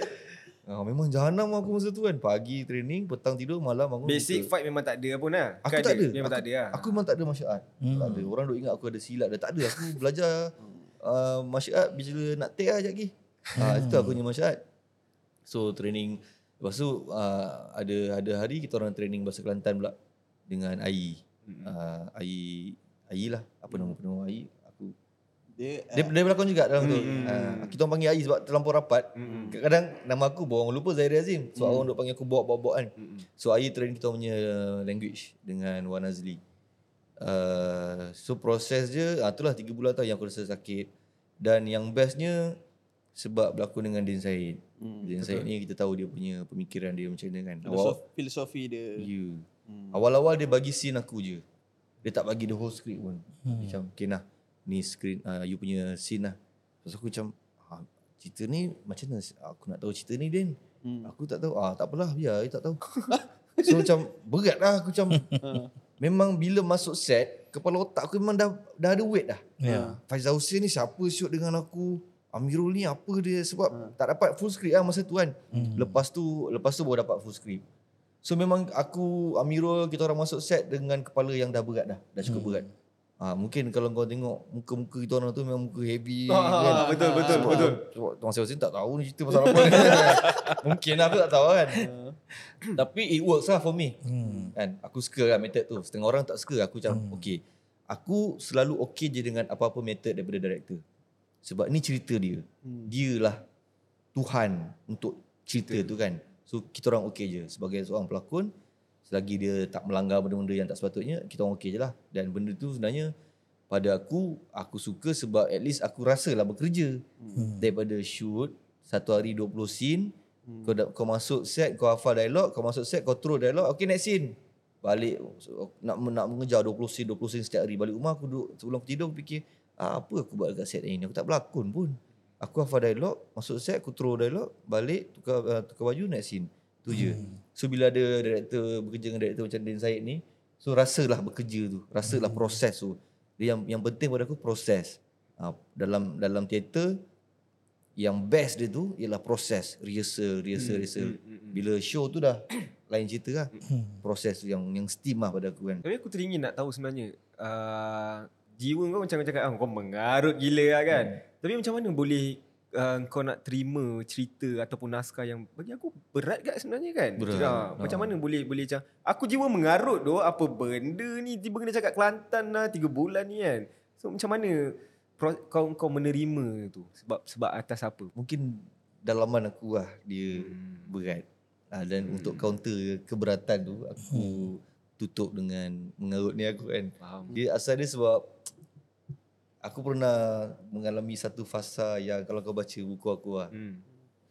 Oh, memang jahanam aku masa tu kan. Pagi training, petang tidur, malam bangun. Basic buka. fight memang tak ada pun lah. Aku Kan tak dia? ada. Memang tak aku, ada lah. Aku memang tak ada martial art. Hmm. Tak ada. Orang duk ingat aku ada silat dah. Tak ada. Aku belajar uh, martial art bila nak take lah sekejap lagi. Uh, itu aku punya martial art. So training. Lepas tu uh, ada ada hari kita orang training bahasa Kelantan pula. Dengan AI. Uh, AI, AI lah. Apa nama penuh AI? Aku Dia, dia, dia berlakon juga dalam tu. Uh, kita orang panggil AI sebab terlampau rapat. Kadang-kadang nama aku bawa orang lupa Zahiri Azim. Sebab orang duk panggil aku bawa-bawa kan. So AI train kita punya language dengan Wan Azli. Uh, so proses je, ah, itulah 3 bulan tau yang aku rasa sakit. Dan yang bestnya sebab berlakon dengan Din Said. Hmm, Din Said ni kita tahu dia punya pemikiran dia macam mana kan. Awal, filosofi, dia. yeah. Awal-awal dia bagi scene aku je. Dia tak bagi the whole script pun. Hmm. Macam, okay nah, ni screen, uh, you punya scene lah. Lepas aku macam, ah, cerita ni macam mana aku nak tahu cerita ni Din. Hmm. Aku tak tahu. Ah tak apalah, biar dia tak tahu. so macam berat lah aku macam memang bila masuk set, kepala otak aku memang dah dah ada weight dah. Ya. Faizal Hussein ni siapa shoot dengan aku? Amirul ni apa dia sebab tak dapat full script lah masa tu kan. Lepas tu lepas tu baru dapat full script. So memang aku Amirul kita orang masuk set dengan kepala yang dah berat dah, dah cukup berat. Ah mungkin kalau kau tengok muka-muka kita orang tu memang muka heavy Ah, betul, betul, sebab, betul. Sebab Tuan Syawazin tak tahu ni cerita pasal apa mungkin aku tak tahu kan. Tapi it works lah for me. Hmm. Kan? Aku suka lah method tu. Setengah orang tak suka. Aku macam hmm. okay. Aku selalu okay je dengan apa-apa method daripada director. Sebab ni cerita dia. Hmm. Dia lah Tuhan untuk cerita tu kan. So kita orang okay je. Sebagai seorang pelakon, selagi dia tak melanggar benda-benda yang tak sepatutnya, kita orang okay je lah. Dan benda tu sebenarnya pada aku, aku suka sebab at least aku rasa lah bekerja. Hmm. Daripada shoot, satu hari 20 scene, hmm. kau, kau masuk set, kau hafal dialog, kau masuk set, kau throw dialog, okay next scene. Balik, nak nak mengejar 20 scene, 20 scene setiap hari. Balik rumah aku duduk, sebelum aku tidur aku fikir, apa aku buat dekat set ini? Aku tak berlakon pun. Aku hafal dialog, masuk set, aku throw dialog, balik, tukar, uh, tukar baju, next scene. Tu je. So bila ada director, bekerja dengan director macam Din Said ni, so rasalah bekerja tu. Rasalah proses tu. Dia yang yang penting pada aku proses. Ha, dalam dalam teater, yang best dia tu ialah proses. Rehearsal, rehearsal, rehearsal. Bila show tu dah lain cerita lah. Proses tu yang yang steam lah pada aku kan. Tapi aku teringin nak tahu sebenarnya uh, jiwa kau macam kau cakap ah, kau mengarut gila lah kan. Tapi macam mana boleh uh, kau nak terima cerita ataupun naskah yang bagi aku berat kat sebenarnya kan. Berat. Ah, macam mana boleh boleh macam aku jiwa mengarut doh apa benda ni tiba kena cakap Kelantan lah 3 bulan ni kan. So macam mana pro- kau kau menerima tu sebab sebab atas apa? Mungkin dalaman aku lah dia Hmm. berat. Ha, dan untuk counter keberatan tu aku tutup dengan mengarut ni aku kan. Faham. Dia asal dia sebab aku pernah mengalami satu fasa yang kalau kau baca buku aku lah. Hmm.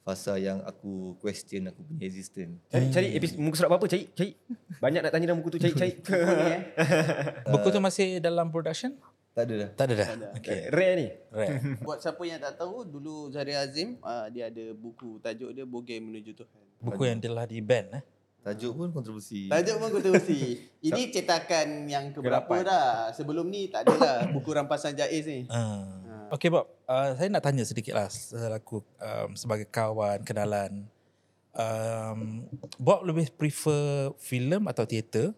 Fasa yang aku question aku punya existence. Cari, cari episode muka surat apa-apa cari cari. Banyak nak tanya dalam buku tu cari cari. Buku tu masih dalam production? Tak ada dah. Tak ada dah. ada. Okay. Rare ni. Right. Buat siapa yang tak tahu, dulu Zahri Azim, uh, dia ada buku tajuk dia Bogey Menuju Tuhan. Buku yang telah di ban eh. Tajuk pun kontroversi. Tajuk pun kontroversi. Ini cetakan yang keberapa Keberapa? dah. Sebelum ni tak adalah buku rampasan Jaiz ni. Uh. Okay Bob, uh, saya nak tanya sedikit lah selaku um, sebagai kawan, kenalan. Um, Bob lebih prefer filem atau teater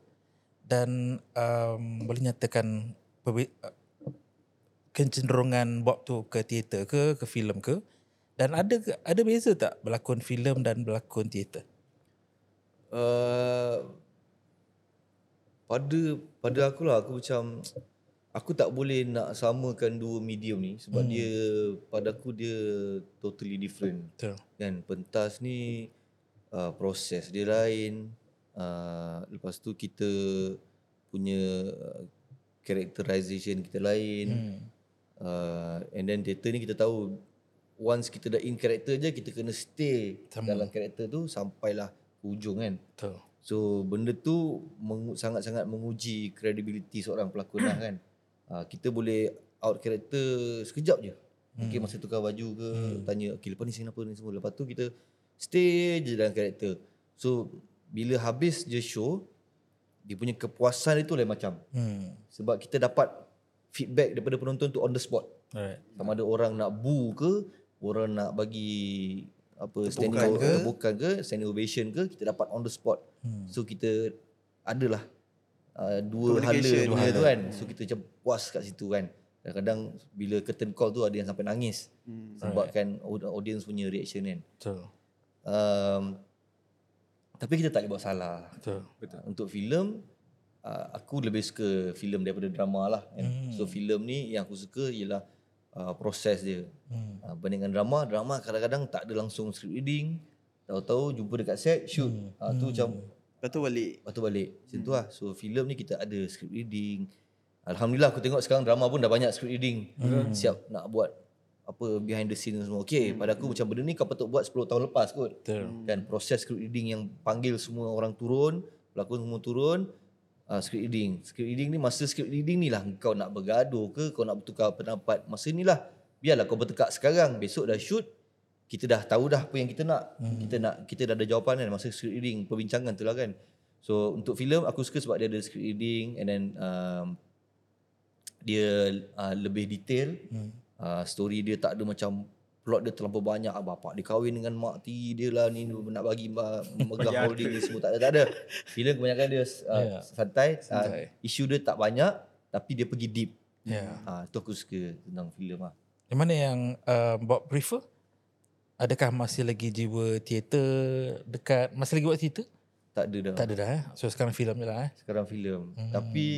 dan um, boleh nyatakan perbe- uh, kecenderungan Bob tu ke teater ke, ke filem ke? Dan ada ke- ada beza tak berlakon filem dan berlakon teater? Uh, pada pada aku lah aku macam aku tak boleh nak samakan dua medium ni sebab hmm. dia pada aku dia totally different Betul. kan pentas ni uh, proses dia lain uh, lepas tu kita punya uh, characterization kita lain Hmm. uh, and then theater ni kita tahu once kita dah in character je kita kena stay Sama. dalam character tu sampailah hujung kan Betul. So benda tu mengu- sangat-sangat menguji kredibiliti seorang pelakon lah kan. Uh, kita boleh out character sekejap je. Mungkin masa tukar baju ke hmm. tanya okay lepas ni scene apa ni semua. Lepas tu kita stay je dalam character. So bila habis je show dia punya kepuasan itu lain macam. Hmm. Sebab kita dapat feedback daripada penonton tu on the spot. Alright. Sama ada orang nak boo ke, orang nak bagi apa standing ke? tepukan ke, standing ovation ke, kita dapat on the spot. Hmm. So kita adalah uh, dua hala dua tu kan. So kita macam puas kat situ kan. Kadang-kadang bila curtain call tu ada yang sampai nangis Hmm. sebabkan aud- audience punya reaction kan. Betul. Um, tapi kita tak boleh buat salah. Betul. Betul. Untuk filem uh, aku lebih suka filem daripada drama lah kan. Hmm. So filem ni yang aku suka ialah uh, proses dia. Hmm. Uh, bandingkan drama, drama kadang-kadang tak ada langsung script reading. Tahu-tahu jumpa dekat set shoot. Hmm. Uh, tu macam Lepas tu balik. lepas tu balik. Macam tu lah. So filem ni kita ada script reading. Alhamdulillah aku tengok sekarang drama pun dah banyak script reading. Hmm. Siap nak buat apa behind the scene semua. Okay, pada aku macam benda ni kau patut buat 10 tahun lepas kot. Betul. Kan proses script reading yang panggil semua orang turun, pelakon semua turun, uh, script reading. Script reading ni masa script reading ni lah kau nak bergaduh ke, kau nak bertukar pendapat. Masa ni lah biarlah kau bertekak sekarang, besok dah shoot, kita dah tahu dah apa yang kita nak. Hmm. Kita nak kita dah ada jawapan kan masa script reading, perbincangan tu lah kan. So untuk filem aku suka sebab dia ada script reading and then um, dia uh, lebih detail. Hmm. Uh, story dia tak ada macam plot dia terlampau banyak ah, bapak dia kahwin dengan mak tiri dia lah ni nak bagi megang holding ni semua tak ada tak ada. Filem kebanyakan dia uh, Ya. santai, Santai. Uh, isu dia tak banyak tapi dia pergi deep. Ya. Ah uh, tu aku suka tentang filem ah. Yang mana yang uh, Bob prefer? Adakah masih lagi jiwa teater dekat masih lagi buat teater? Tak ada dah. Tak ada dah eh. So sekarang filem je lah eh. sekarang filem. Hmm. Tapi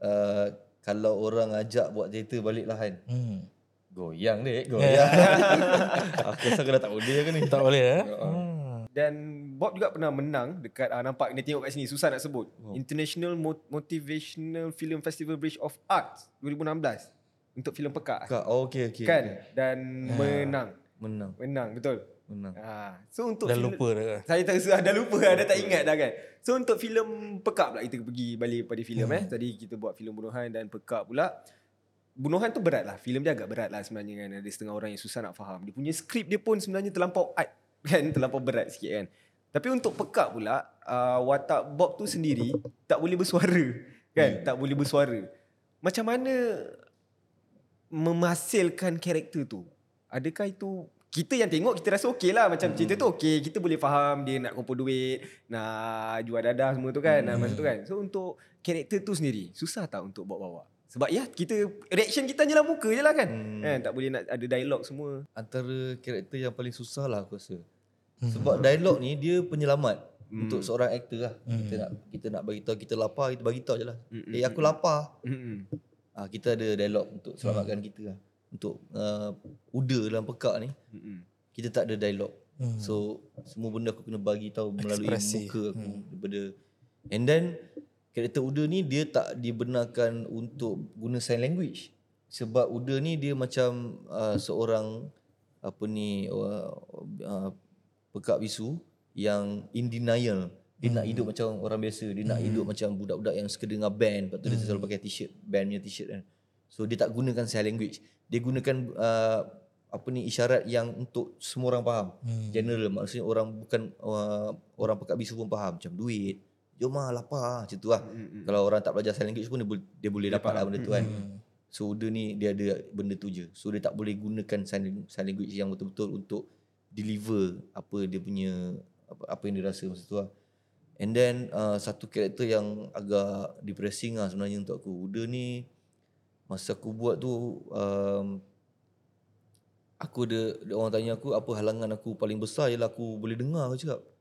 uh, kalau orang ajak buat teater balik lah kan. Hmm. Goyang dek, goyang. aku rasa kena tak boleh ke ni. Tak boleh eh. Ya. Hmm. Dan Bob juga pernah menang dekat uh, nampak ni tengok kat sini susah nak sebut. Oh. International Mo- Motivational Film Festival Bridge of Arts 2016 untuk filem Pekak. Kak, oh, okey okey. Kan? okey. Dan menang. Menang, Menang betul. menang. Ha. So untuk Dah filem- lupa dah. Saya tak sudah dah lupa dah, dah tak ingat dah kan. So untuk filem Pekak pula kita pergi balik pada filem hmm. eh. Tadi kita buat filem Bunuhan dan Pekak pula. Bunuhan tu berat lah. Filem dia agak berat lah sebenarnya kan. Ada setengah orang yang susah nak faham. Dia punya skrip dia pun sebenarnya terlampau art kan. Terlampau berat sikit kan. Tapi untuk Pekak pula, uh, watak Bob tu sendiri tak boleh bersuara. Kan? Hmm. Tak boleh bersuara. Macam mana memasilkan karakter tu? Adakah itu kita yang tengok kita rasa okey lah macam hmm. cerita tu okey kita boleh faham dia nak kumpul duit nak jual dadah semua tu kan hmm. masa tu kan so untuk karakter tu sendiri susah tak untuk bawa-bawa sebab ya kita reaction kita hanya lah muka je lah kan hmm. kan tak boleh nak ada dialog semua Antara karakter yang paling susah lah aku rasa. Sebab dialog ni dia penyelamat Hmm. untuk seorang aktor lah. Kita nak kita nak bagi tahu kita lapar, kita bagi tahu je lah. Hmm, Eh aku lapar. hmm. Ah kita ada dialog untuk selamatkan kita lah. Untuk uh, Uda dalam pekak ni Hmm. kita tak ada dialog. Hmm. So semua benda aku kena bagi tahu melalui Ekspresi. muka aku daripada and then karakter Uda ni dia tak dibenarkan untuk guna sign language. Sebab Uda ni dia macam uh, seorang apa ni uh, uh, pekak bisu yang in denial. Dia nak hidup macam orang biasa. Dia nak hidup macam budak-budak yang suka dengar band. Lepas tu dia selalu pakai t-shirt. Band punya t-shirt kan. So dia tak gunakan sign language. Dia gunakan uh, apa ni isyarat yang untuk semua orang faham. Hmm. General maksudnya orang bukan uh, orang pekat bisu pun faham macam duit. Jom lah lapar macam tu lah. Hmm. Kalau orang tak belajar sign language pun dia, boleh- dia boleh dapat lah benda tu kan. Hmm. So dia ni dia ada benda tu je. So dia tak boleh gunakan sign, sign language yang betul-betul untuk deliver apa dia punya apa, apa yang dia rasa masa tu lah. And then uh, satu karakter yang agak depressing lah sebenarnya untuk aku. Uda ni masa aku buat tu um, aku ada ada orang tanya aku apa halangan aku paling besar ialah aku boleh dengar aku cakap.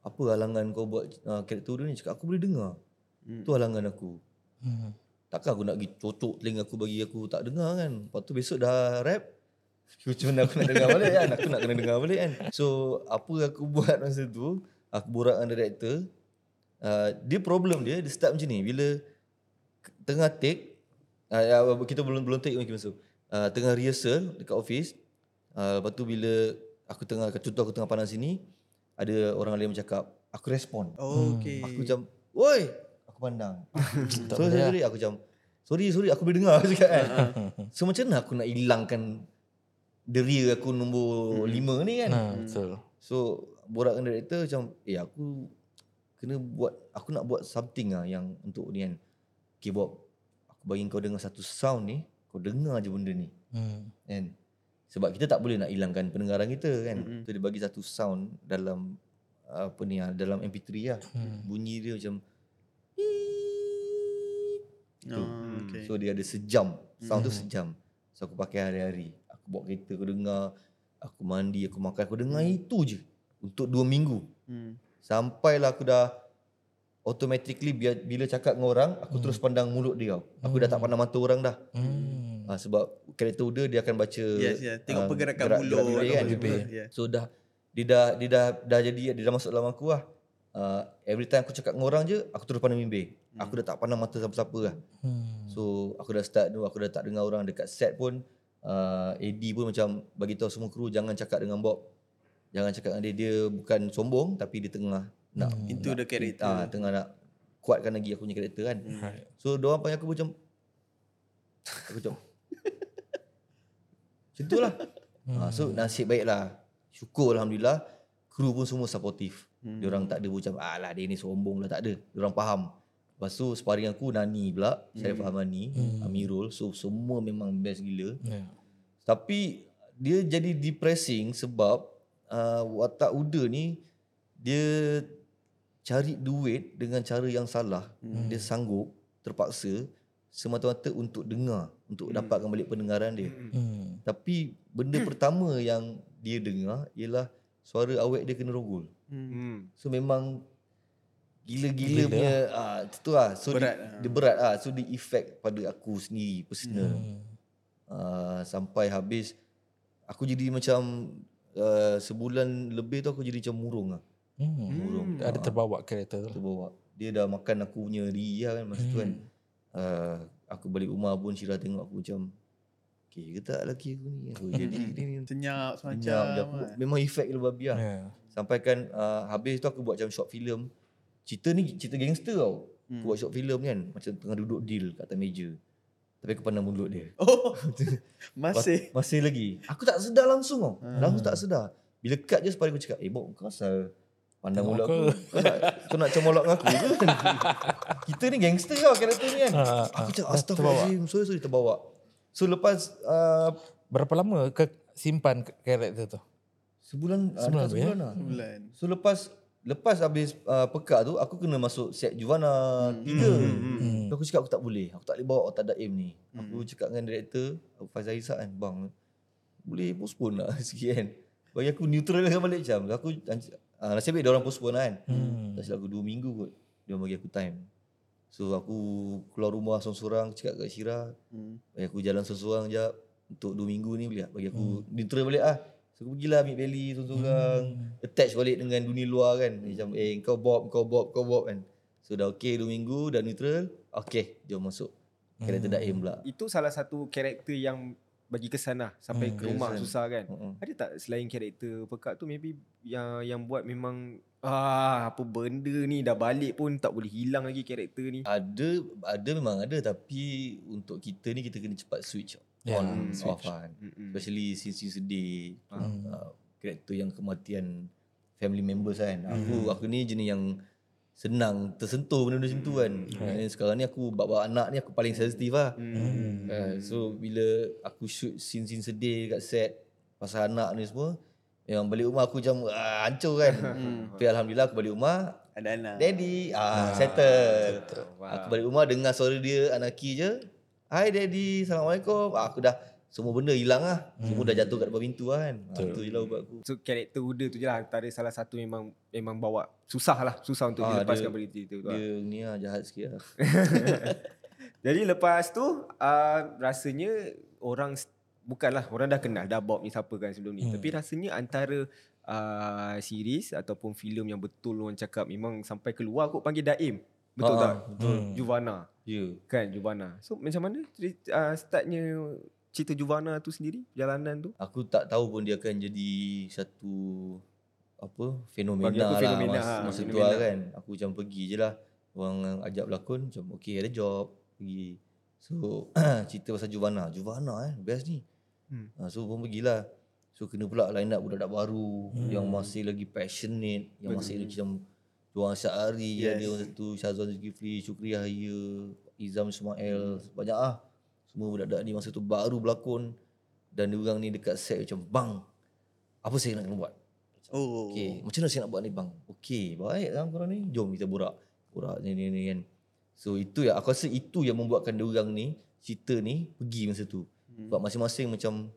Apa halangan kau buat uh, karakter ni? Cakap aku boleh dengar. Hmm. Tu halangan aku. Hmm. Takkan aku nak pergi cocok telinga aku bagi aku tak dengar kan. Lepas tu besok dah rap. Macam mana aku nak dengar balik kan. Aku nak kena dengar balik kan. So apa aku buat masa tu. Aku borak dengan director. Uh, dia problem dia. Dia start macam ni. Bila tengah take. Uh, kita belum belum take mungkin masuk. Uh, tengah rehearsal dekat office. Uh, lepas tu bila aku tengah, contoh aku tengah panas sini. Ada orang lain bercakap. Aku respon. Oh, okay. Aku macam, woi, aku pandang. Tak sorry, sorry, sorry, aku macam, sorry, sorry, aku boleh dengar cakap kan. so macam mana aku nak hilangkan deria aku nombor lima ni kan. Ha, betul. So borak dengan director macam, eh aku kena buat, aku nak buat something lah yang untuk ni kan. Okay Bob, aku bagi kau dengar satu sound ni, kau dengar je benda ni. Hmm. Kan? Sebab kita tak boleh nak hilangkan pendengaran kita kan. Mm-hmm. So dia bagi satu sound dalam apa ni ah, dalam MP3 lah. Hmm. Bunyi dia macam tu. Oh, okay. So dia ada sejam. Sound tu sejam. So aku pakai hari-hari. Aku bawa kereta aku dengar, aku mandi, aku makan, aku dengar itu je untuk dua minggu. Hmm. Sampailah aku dah automatically bila, bila cakap dengan orang, aku terus pandang mulut dia. Aku dah tak pandang mata orang dah. Hmm. Ha, sebab karakter Uda dia akan baca Yes, yes. Tengok ah, pergerakan gerak- mulut, gerak bibir kan. bibir. Yeah. So dah dia dah dia dah dah jadi dia dah masuk dalam aku lah. Uh, every time aku cakap dengan orang je aku terus pandang bibir. Aku dah tak pandang mata siapa-siapa lah. Hmm. So aku dah start tu aku dah tak dengar orang dekat set pun uh, AD pun macam bagi tahu semua kru jangan cakap dengan Bob. Jangan cakap dengan dia dia bukan sombong tapi dia tengah nak Into the character. ah tengah nak kuatkan lagi aku punya karakter kan. Right. So dia orang panggil aku macam aku macam macam tu lah. Ha, so nasib baiklah. Syukur Alhamdulillah. Kru pun semua supportive. Hmm. Diorang tak ada macam alah dia ni sombong lah. Tak ada. Diorang faham. Lepas tu sparring aku Nani pula. Saya faham Nani. Amirul. So semua memang best gila. Yeah. Tapi dia jadi depressing sebab uh, watak Uda ni dia cari duit dengan cara yang salah. Hmm. Dia sanggup terpaksa semata-mata untuk dengar, untuk hmm. dapatkan balik pendengaran dia. Hmm. Tapi benda pertama yang dia dengar ialah suara awet dia kena rogol. Hmm. So memang gila-gila punya ah tu lah. So Berat dia, lah. dia berat ah. So dia effect pada aku sendiri personal. Hmm. Uh, sampai habis aku jadi macam uh, sebulan lebih tu aku jadi macam murung lah. Hmm. Murung. Ada terbawa karakter tu. Terbawa. Dia dah makan aku punya ria kan masa tu kan. Hmm. Uh, aku balik rumah pun Syirah tengok aku macam Okay ke tak lelaki aku ni Aku jadi ni ni Senyap semacam. Senyap je aku, kan. Memang efek lebih babi lah Yeah. Sampai kan uh, habis tu aku buat macam short film. Cerita ni cerita gangster tau. Hmm. Aku buat short film kan macam tengah duduk deal kat atas meja. Tapi aku pandang mulut dia. Oh. Masih. Masih lagi. Aku tak sedar langsung tau. Hmm. Langsung tak sedar. Bila cut je separi aku cakap, "Eh, Bob, kau asal pandang mulut aku." aku? Kau nak kau nak comolok dengan aku ke?" Kita ni gangster tau karakter ni kan. Ah, aku cakap, ah, "Astagfirullahalazim." Sorry, sorry terbawa. So lepas uh, Berapa lama ke simpan karakter tu? sebulan Sebulan sebulan, lebih, sebulan lah. Bulan. So lepas lepas habis uh, pekat tu aku kena masuk set Juvana tiga. Hmm. So, aku cakap aku tak boleh. Aku tak boleh bawa Otak Daim ni. Aku cakap dengan director Faizal Isak kan, bang boleh postpone lah sikit kan. Bagi aku neutral kan balik macam. Aku uh, nasib baik dia orang postpone lah kan. Hmm. Tak silap aku 2 minggu kot. Dia bagi aku time. So aku keluar rumah seorang-seorang cakap kat Syira. Hmm. Bagi aku jalan seorang-seorang jap untuk 2 minggu ni bagi, bagi aku neutral balik ah. So aku pergilah ambil Valley seorang-seorang. Attach balik dengan dunia luar kan. Macam eh kau Bob, kau Bob, kau Bob kan. So dah okay 2 minggu dah neutral. Okay jom masuk. Karakter Daim pula. Itu salah satu karakter yang bagi kesan lah sampai ke rumah kesan. susah kan. Mm-mm. Ada tak selain karakter pekat tu maybe yang yang buat memang ah apa benda ni dah balik pun tak boleh hilang lagi karakter ni. Ada ada memang ada tapi untuk kita ni kita kena cepat switch Ya, on switch. off kan. Mm-mm. Especially scene-scene sedih. Hmm. Uh, karakter yang kematian family members kan. Aku aku ni jenis yang senang tersentuh benda-benda macam tu kan. Dan sekarang ni aku bab-bab anak ni aku paling sensitif lah. Hmm. Uh, so bila aku shoot scene-scene sedih kat set pasal anak ni semua yang balik rumah aku macam ah, hancur kan. Tapi alhamdulillah aku balik rumah Ada anak. Daddy ah, settle. Aku balik rumah dengar suara dia anaki je. Hai daddy, Assalamualaikum. Ah, aku dah semua benda hilang lah. Semua dah jatuh kat depan pintu lah kan. Ah, tu je lah ubat aku. So karakter Uda tu je lah antara salah satu memang memang bawa susah lah susah untuk Ah, dilepaskan dia- berita itu tu lah. Dia ni lah jahat sikit lah. Jadi lepas tu uh, rasanya orang bukanlah orang dah kenal dah Bob ni siapa kan sebelum ni. Hmm. Tapi rasanya antara uh, series ataupun filem yang betul orang cakap memang sampai keluar kot panggil Daim. Betul Ah, tak? betul. Juvana. Ya. Kan Juvana. So macam mana cerita, uh, startnya cerita Juvana tu sendiri, perjalanan tu? Aku tak tahu pun dia akan jadi satu apa fenomena Bagi aku lah fenomena, masa, ha, masa tu fenomena. lah kan. Aku macam pergi je lah. Orang ajak berlakon macam okay ada job pergi. So cerita pasal Juvana. Juvana eh best ni. Hmm. Ha, so pun pergilah. So kena pula line up budak-budak baru Hmm. yang masih lagi passionate, yang masih lagi macam Juang Syahari, yes. Ada orang satu Syazwan Zulkifli, Syukri Yahya, Izam Ismail, banyak ah. Semua budak-budak ni masa tu baru berlakon dan diorang ni dekat set macam bang. Apa saya nak kena buat? Oh. Okay, macam mana saya nak buat ni bang? Okay, baik lah korang ni. Jom kita borak. Borak ni ni ni kan. So itu ya, aku rasa itu yang membuatkan diorang ni, cerita ni pergi masa tu. Hmm. Sebab masing-masing macam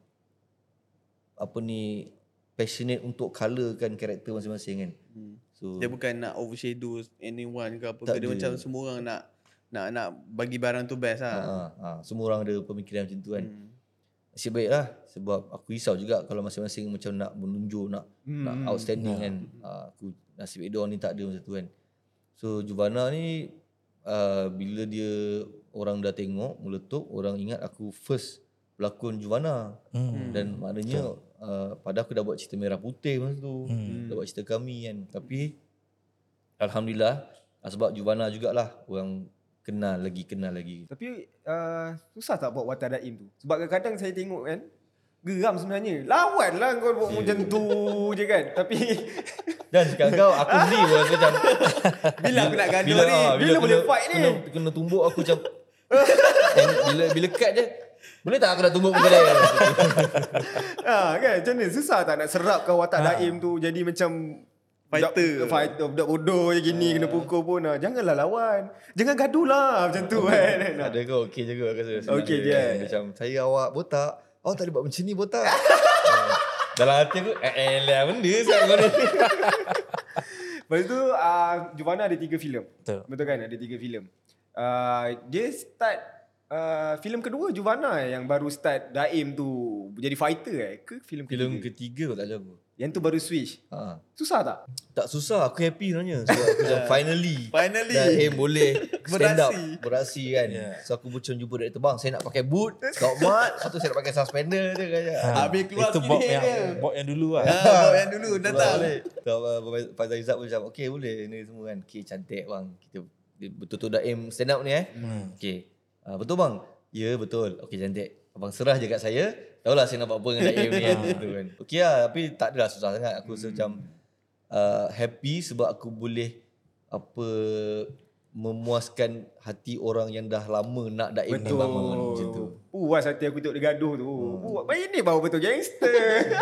apa ni passionate untuk colourkan karakter masing-masing kan. Hmm. So Dia bukan nak overshadow anyone ke apa Tak ke. Dia macam semua orang nak nak nak bagi barang tu best ha, lah. ha, ha, semua orang ada pemikiran macam tu kan. Hmm. Nasib baik lah sebab aku risau juga kalau masing-masing macam nak menunjuk nak Hmm. nak outstanding kan. Ha, aku nasib baik dia ni tak ada masa tu kan. So Juvana ni uh, bila dia orang dah tengok meletup orang ingat aku first pelakon Juvana. Hmm. Dan maknanya uh, pada aku dah buat cerita merah putih masa tu. Hmm. Dah buat cerita kami kan. Tapi alhamdulillah sebab Juvana jugalah orang kenal lagi kenal lagi. Tapi uh, susah tak buat watak daim tu? Sebab kadang-kadang saya tengok kan, geram sebenarnya. Lawan lah kau buat macam tu je kan. Tapi Dan sekarang kau aku sendiri pun rasa macam bila aku nak gaduh bila, ni? ah, Bila, boleh kena- fight ni? Kena, kena tumbuk aku macam And bila bila cut je boleh tak aku nak tumbuk muka dia? ha, kan macam mana? Susah tak nak serapkan watak Ha. daim tu jadi macam Fighter. Budak, fighter, budak bodoh je gini kena pukul pun. Ha. Janganlah lawan. Jangan gaduh lah macam tu kan. Ada kau okey je aku rasa. Okey je. Macam saya awak botak. Awak tak ada buat macam ni botak. Ah. Dalam hati aku eh, eh lah benda saya kau ni. Lepas tu uh, Juvana ada tiga filem. Betul. Betul kan? Ada tiga filem. Uh, dia start uh, filem kedua Juvana yang baru start Daim tu jadi fighter eh ke filem ketiga? Filem ketiga tak jago. Yang tu baru switch. Ha. Susah tak? Tak susah aku happy sebenarnya sebab aku macam finally Finally. dah aim boleh stand up Beraksi. beraksi kan. Yeah. So aku macam jumpa director bang saya nak pakai boot, scout mat, lepas tu saya nak pakai suspender je kaya. Ha, Habis keluar Itu dia. yang, Bob yang dulu lah. Ah, Bob yang dulu datang. Boleh. So, uh, Faizal Izzat pun macam, okay boleh ni semua kan. Okay cantik bang. Kita betul-betul dah aim stand up ni eh. Hmm. Okay. Uh, betul bang? Ya betul. Okay cantik. Abang serah je kat saya. Tahulah saya nak buat apa dengan aim ni kan. Kan. Okay lah. Tapi tak adalah susah sangat. Aku rasa macam uh, happy sebab aku boleh apa memuaskan hati orang yang dah lama nak daim ni bangun macam tu. Puas hati aku tengok dia gaduh tu. Hmm. Puas. Ini baru betul gangster.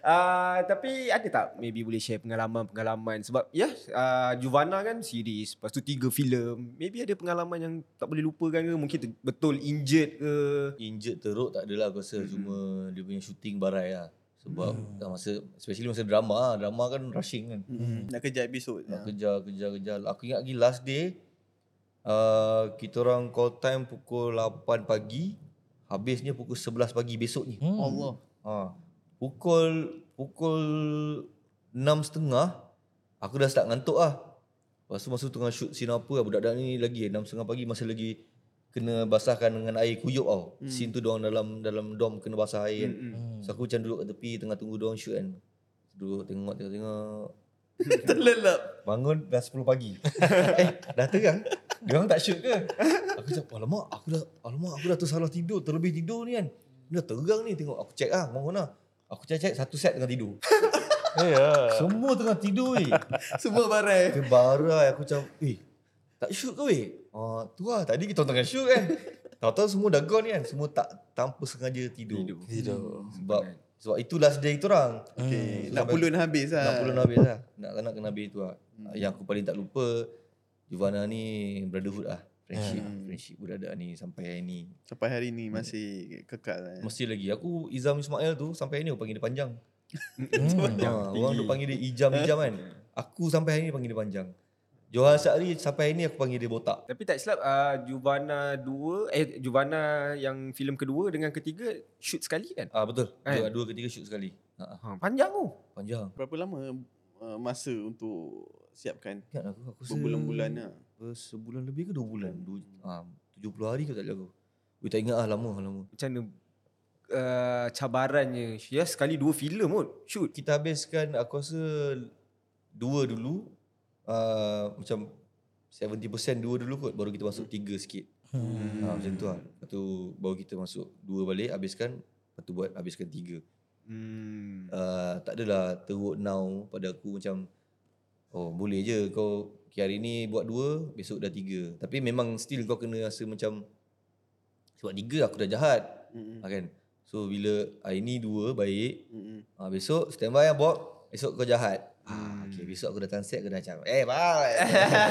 uh, tapi ada tak maybe boleh share pengalaman-pengalaman sebab ya yeah, uh, Juvana kan series, lepas tu tiga filem. Maybe ada pengalaman yang tak boleh lupakan ke? Mungkin ter- betul injured ke? Injured teruk tak adalah aku rasa. Cuma dia punya shooting barai lah. Sebab dah masa, especially masa drama lah. Drama kan rushing kan. Hmm. Nak kejar episod. Nak kejar, kejar, kejar. Aku ingat lagi last day, uh, kita orang call time pukul 8 pagi. Habisnya pukul 11 pagi besoknya. Hmm. Allah. Ha. Pukul pukul 6.30 aku dah start ngantuk lah. Lepas tu masa tu tengah shoot scene apa budak-budak ni lagi 6.30 pagi masih lagi kena basahkan dengan air kuyup tau. Hmm. Scene tu diorang dalam dalam dom kena basah air kan. Hmm. So aku macam duduk kat tepi tengah tunggu diorang shoot kan. Duduk tengok tengok tengok. Terlelap. Bangun dah 10 pagi. eh, dah terang. Diorang tak shoot ke? Aku cakap, alamak, aku dah alamak, aku dah tersalah tidur, terlebih tidur ni kan. Ni dah terang ni tengok. Aku check ah, bangun lah. Aku check-check satu set tengah tidur. Ya. Semua tengah tidur weh. Semua barai. Kebarai aku macam, eh, tak shoot ke weh? Ah, tu lah, tadi kita tengah shoot kan. Tahu-tahu semua dah gone kan. Semua tak tanpa sengaja tidur. Tidur. Tidur. Sebab sebab itu last day kita orang. Okay. So, Nak pulun habis lah. Nak pulun habis lah. Nak nak kena habis tu lah. Yang aku paling tak lupa Juvana ni brotherhood lah. Friendship, friendship budak-budak ni sampai hari ni. Sampai hari ni masih kekal lah. Mesti lagi. Aku Izam Ismail tu sampai hari ni aku panggil dia panjang. Hmm. Ha, orang tu panggil dia Ijam-Ijam kan. Aku sampai hari ni panggil dia panjang. Johan Syahri sampai hari ni aku panggil dia botak. Tapi tak silap uh, Juvana 2 eh Juvana yang filem kedua dengan ketiga shoot sekali kan? Ah betul. Kan? Dua, dua ketiga shoot sekali. Ha, ha, Ha, panjang tu. panjang. Berapa lama uh, masa untuk siapkan? Ingat aku aku rasa Berbulan-bulan lah. Sebulan lebih ke dua bulan? Dua, ha, 70 hari ke tak jaga. Ui, tak ingat lah lama lama. Macam mana uh, cabarannya? Ya sekali dua filem pun shoot. kita habiskan aku rasa dua dulu uh, macam 70% dua dulu kot baru kita masuk tiga sikit. Hmm. Ha, macam tu lah. Lepas tu baru kita masuk dua balik habiskan lepas tu buat habiskan tiga. Hmm. Uh, tak adalah teruk now pada aku macam oh boleh je kau okay, hari ni buat dua, besok dah tiga. Tapi memang still kau kena rasa macam sebab tiga aku dah jahat. Mm-mm. Ha, kan? So bila hari ni dua baik, Mm-mm. ha, besok standby lah Bob. Esok kau jahat. Ah, okay, besok aku datang set aku dah macam, eh bang.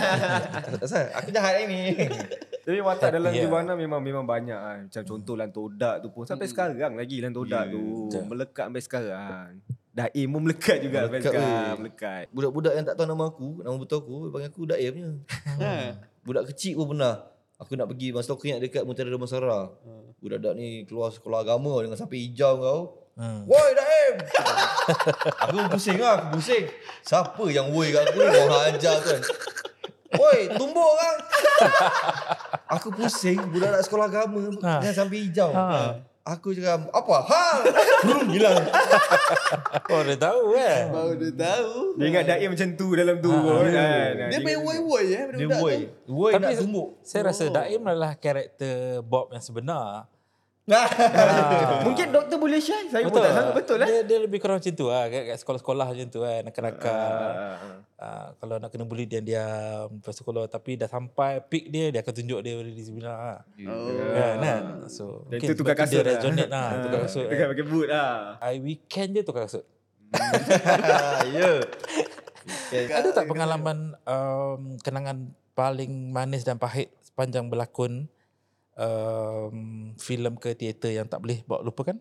Asal aku jahat hari ni. Tapi watak dalam Yeah. Nirvana memang memang banyak kan. Macam contoh Lantodak tu pun sampai sekarang lagi Lantodak Yeah. tu Betul. melekat sampai sekarang. Daim pun melekat juga sampai Melekat, sekarang, weh. melekat. Budak-budak yang tak tahu nama aku, nama betul aku, panggil aku Daim je. Ha. Budak kecil pun pernah. Aku nak pergi masa aku ingat dekat Mutiara Damansara. Budak-budak ni keluar sekolah agama dengan sampai hijau kau. Hmm. Woi Daim! Aku pusing lah, aku pusing. Siapa yang woi kat aku ni? Orang hajar tu kan. Woi, tumbuk kan? aku pusing, budak nak sekolah agama Ha. dengan sampai hijau. Ha. Aku cakap, apa? Ha! Burung hilang. Oh dia tahu kan. Baru dia tahu. Dia ingat Daim macam tu dalam tu pun kan. Dia main woi-woi eh Dia woi. Woi Tapi nak tumbuk. Saya rasa Daim adalah karakter Bob yang sebenar. Mungkin doktor boleh share. Saya pun tak sangka betul eh. Dia, dia lebih kurang macam tu lah. Kat, kat sekolah-sekolah macam tu kan. Nakal-nakal. Ah, Uh, kalau nak kena bully dia diam. Lepas tu kalau tapi dah sampai peak dia, dia akan tunjuk dia boleh sebenar lah. Oh. Kan, kan? So, Dan mungkin itu tukar kasut Dia lah. resonate lah. tukar kasut. Tukar pakai boot lah. I weekend je tukar kasut. ya. Ada tak pengalaman um, kenangan paling manis dan pahit sepanjang berlakon um, filem ke teater yang tak boleh bawa lupakan?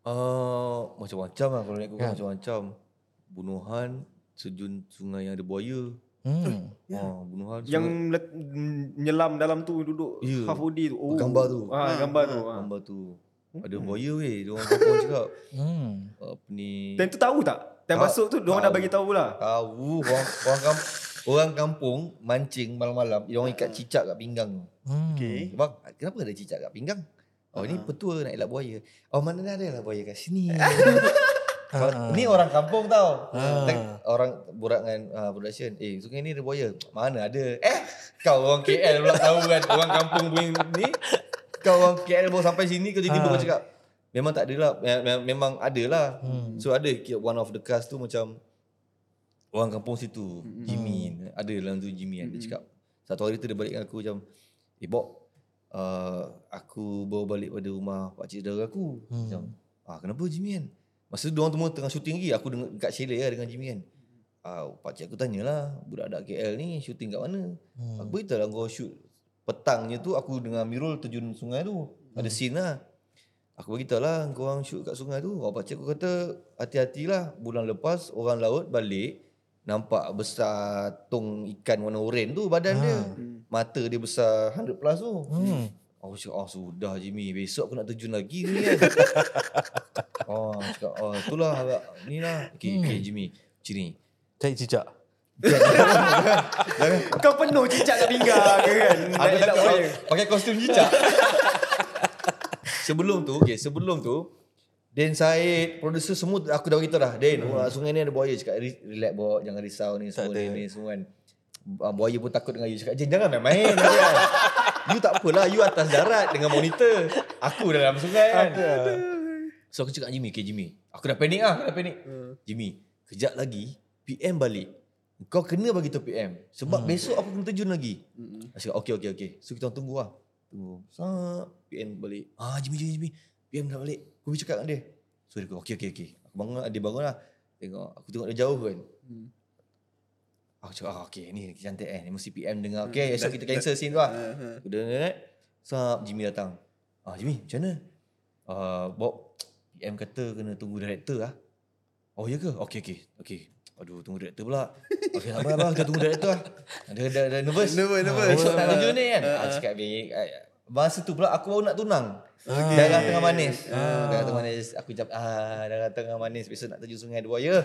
Uh, macam-macam lah kalau nak Kan? macam-macam. Bunuhan sejun sungai yang ada buaya. Hmm. Ya. Oh, bunuhan Yang sungai- let, menyelam dalam tu duduk Ya. half body tu. Oh. Gambar tu. Ah, gambar tu. ah. gambar tu. Ada buaya weh, dia orang kampung cakap. Hmm. Apa ni? Dan tu tahu tak? Time Tak- masuk tu diorang dah tahu. bagi tahu pula. Tahu orang orang kampung orang kampung mancing malam-malam, dia orang ikat cicak kat pinggang. Hmm. Okay. Bang, kenapa ada cicak kat pinggang? Oh ni petua nak elak buaya. Oh mana ada lah buaya kat sini. Kau- Ni orang kampung tau. Tak- Orang borak dengan uh, production. Eh, sungai ni ada buaya. Mana ada? Eh, kau orang KL pula tahu kan. Orang kampung punya ni. Kau orang KL baru sampai sini kau tiba-tiba kau cakap. Memang tak ada lah. Me- me- Memang ada lah. So ada one of the cast tu macam orang kampung situ. Jimmy. Ada dalam tu Jimmy kan. Dia cakap. Satu hari tu dia balik dengan aku macam. Eh Bob. Uh, aku bawa balik pada rumah pakcik saudara aku. Macam. Ah, kenapa Jimmy kan? Masa tu diorang semua tengah syuting lagi. Aku dengan kat Chalet lah dengan Jimmy kan. Ah, pakcik aku tanyalah, budak-budak KL ni syuting kat mana? Hmm. Aku beritahu lah kau shoot petangnya tu aku dengan Amirul terjun sungai tu. Ada scene lah. Aku beritahu lah kau orang shoot kat sungai tu. Oh, pakcik aku kata hati-hatilah. Bulan lepas orang laut balik nampak besar tong ikan warna oranye tu badan dia. Mata dia besar 100 plus tu. Hmm. Aku cakap, oh sudah Jimmy, besok aku nak terjun lagi ni kan. oh, cakap, oh itulah agak ni lah. Okay, okay Jimmy, macam ni. Cari cicak. Kau penuh cicak kat pinggang ke kan? Aku takut buaya. pakai kostum cicak. sebelum tu, okay, sebelum tu, Dan Said, producer semua aku dah beritahu dah. Dan, hmm. sungai ni ada buaya. Cakap, "Re- relax Bok, jangan risau ni semua ni, ni semua kan. Ah, Buaya pun takut dengan you. Cakap, Jen jangan main-main. kan. you tak apalah, you atas darat dengan monitor. Aku dalam sungai kan. So aku cakap Jimmy, okay Jimmy. Aku dah panik lah, aku dah panik. Jimmy, kejap lagi PM balik. Kau kena bagi tahu PM. Sebab besok aku kena terjun lagi. Aku cakap, okay, okay, okay. So kita tunggu lah. Tunggu. Sap, PM balik. Ah, Jimmy, Jimmy, Jimmy. PM dah balik. Aku pergi cakap dengan dia. So dia kata, okay, okay, okay. Aku bangun dia bangun lah. Tengok, aku tengok dia jauh kan. Aku cakap, ah, okay, ni cantik eh. Ni mesti PM dengar. Okay, esok kita cancel scene tu lah. Aku dengar, Sap, Jimmy datang. Ah, Jimmy, macam mana? Uh, Bob, PM kata kena tunggu director lah. Oh, ya ke? Okay, okay. Okay. Aduh, tunggu director pula. Okay, sabar, sabar. Kita tunggu director lah. Dia dah, dah nervous. Nervous, nervous. Ah, Besok nak terjun ni kan? Ah, cakap. Ah, Masa tu pula aku baru nak tunang. Darah tengah manis. Darah tengah manis. Aku jawab, ah, darah tengah manis. Besok nak terjun sungai ada buaya.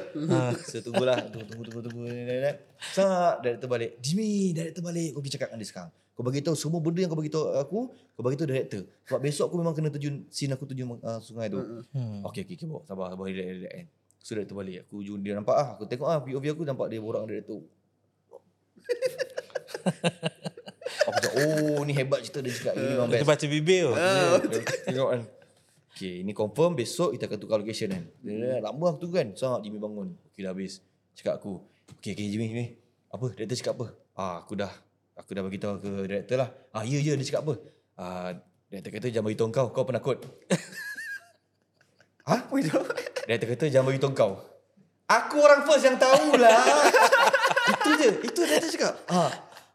So, tunggulah. Tunggu, tunggu, tunggu, tunggu. Sat, director balik. Jimmy, director balik. Kau pergi cakap dengan dia sekarang. Kau bagi tahu semua benda yang kau bagi tahu aku, kau bagi tahu director. Sebab besok aku memang kena terjun scene aku terjun uh, sungai tu. Hmm. Okey okey okey bawa sabar sabar relax relax kan. So director balik. Aku jumpa dia nampak ah, aku tengok ah POV aku nampak dia borak dengan director. aku cakap oh ni hebat cerita dia cakap ini memang Kita best. baca bibir tu. Tengok kan. Okay, ni confirm besok kita akan tukar location kan. Dia lama aku tu kan. Sangat Jimmy bangun. Okay dah habis. Cakap aku. Okay, okay Jimmy, Jimmy. Apa? Director cakap apa? Ah, aku dah aku dah bagi tahu ke director lah. Ah, ya ya dia cakap apa? Ah, director kata jangan bagi tahu kau, kau penakut. ha? Apa itu? Director kata jangan bagi tahu kau. Aku orang first yang tahulah. itu je. Itu director cakap. Ah,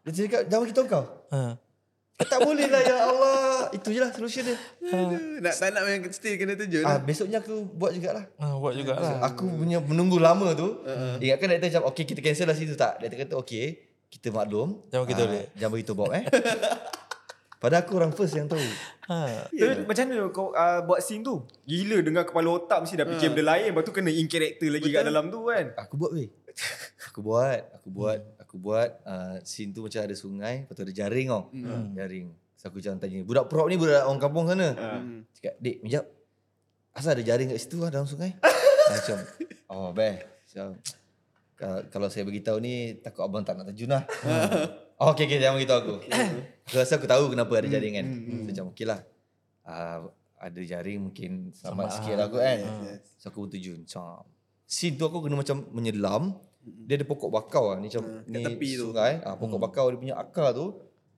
director cakap jangan tahu kau. Ha. Tak boleh lah ya Allah. Itu je lah solution dia. Nak tak nak yang still kena tunjuk Ah, lah. besoknya aku buat jugalah. Ha, buat jugalah. Aku punya menunggu lama tu. Uh-huh. Ingatkan director macam okay kita cancel lah situ tak. Director kata okay. Kita maklum. Jangan beritahu Ah, dia. Jangan beritahu Bob eh. Padahal aku orang first yang tahu. Ha. Tapi macam mana kau uh, buat scene tu? Gila dengan kepala otak mesti dah fikir benda lain. Lepas tu kena in character lagi kat dalam tu kan. Aku buat weh. Aku buat, aku buat, aku buat uh, scene tu macam ada sungai, lepas tu ada jaring tau. Hmm. Jaring. So aku macam tanya, budak prop ni budak orang kampung sana. Hmm. Cakap, "Dik, mijap. Asal ada jaring kat situ lah dalam sungai?" Ah, macam, "Oh, beh." Macam "Ka- kalau saya beritahu ni takut abang tak nak terjun lah. oh, okey okey jangan beritahu aku. aku rasa aku tahu kenapa ada jaring kan. So, macam okeylah. Uh, ada jaring mungkin selamat sikit lah aku kan. So aku pun terjun. Macam scene tu aku kena macam menyelam. Dia ada pokok bakau lah. Ni macam ni tepi tu. sungai. Ah, pokok bakau dia punya akar tu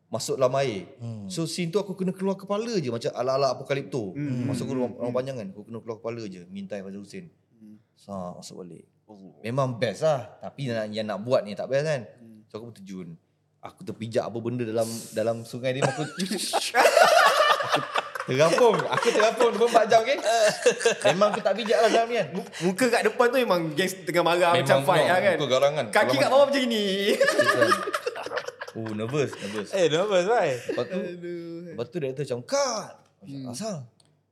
masuk dalam air. So scene tu aku kena keluar kepala je macam ala-ala apokalipto. Masuk ke ruang, ruang panjangan. Aku kena keluar kepala je. Mintai Fazal Hussein. Sa masuk balik. Memang best lah. Tapi yang, yang nak buat ni tak best kan. So aku pun terjun. Aku terpijak apa benda dalam dalam sungai ni. Aku, aku terapung. Aku terapung 24 jam okay. Memang aku tak pijak lah dalam ni kan. Muka kat depan tu memang geng tengah marah macam Memang fight kau, lah kan. muka garangan. Kaki kat bawah macam ni. Oh nervous, nervous. Eh, nervous bhai. Lepas tu, lepas tu director macam, cut. Macam, Asal?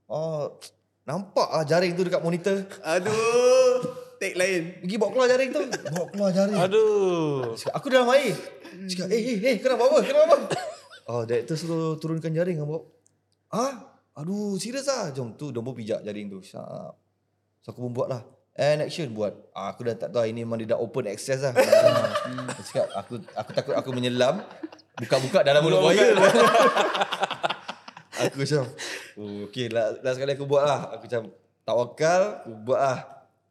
Oh, nampak lah jaring tu dekat monitor. Aduh. Take lain. Pergi bawa keluar jaring tu. Bawa keluar jaring. Aduh. Cakap, aku dalam air. Cakap, eh, eh, eh, kenapa apa? Kenapa apa? Oh, director suruh turunkan jaring kan, Ah, aduh, serius lah. Jom, tu, Dombo pijak jaring tu. Syap. So, aku pun buat lah. And action buat. Ah, aku dah tak tahu ini memang dia dah open access lah. Dia cakap, aku aku takut aku menyelam. Buka-buka dalam mulut buaya. aku macam, oh, okay, last, last kali aku buat lah. Aku macam, tawakal, aku buat lah.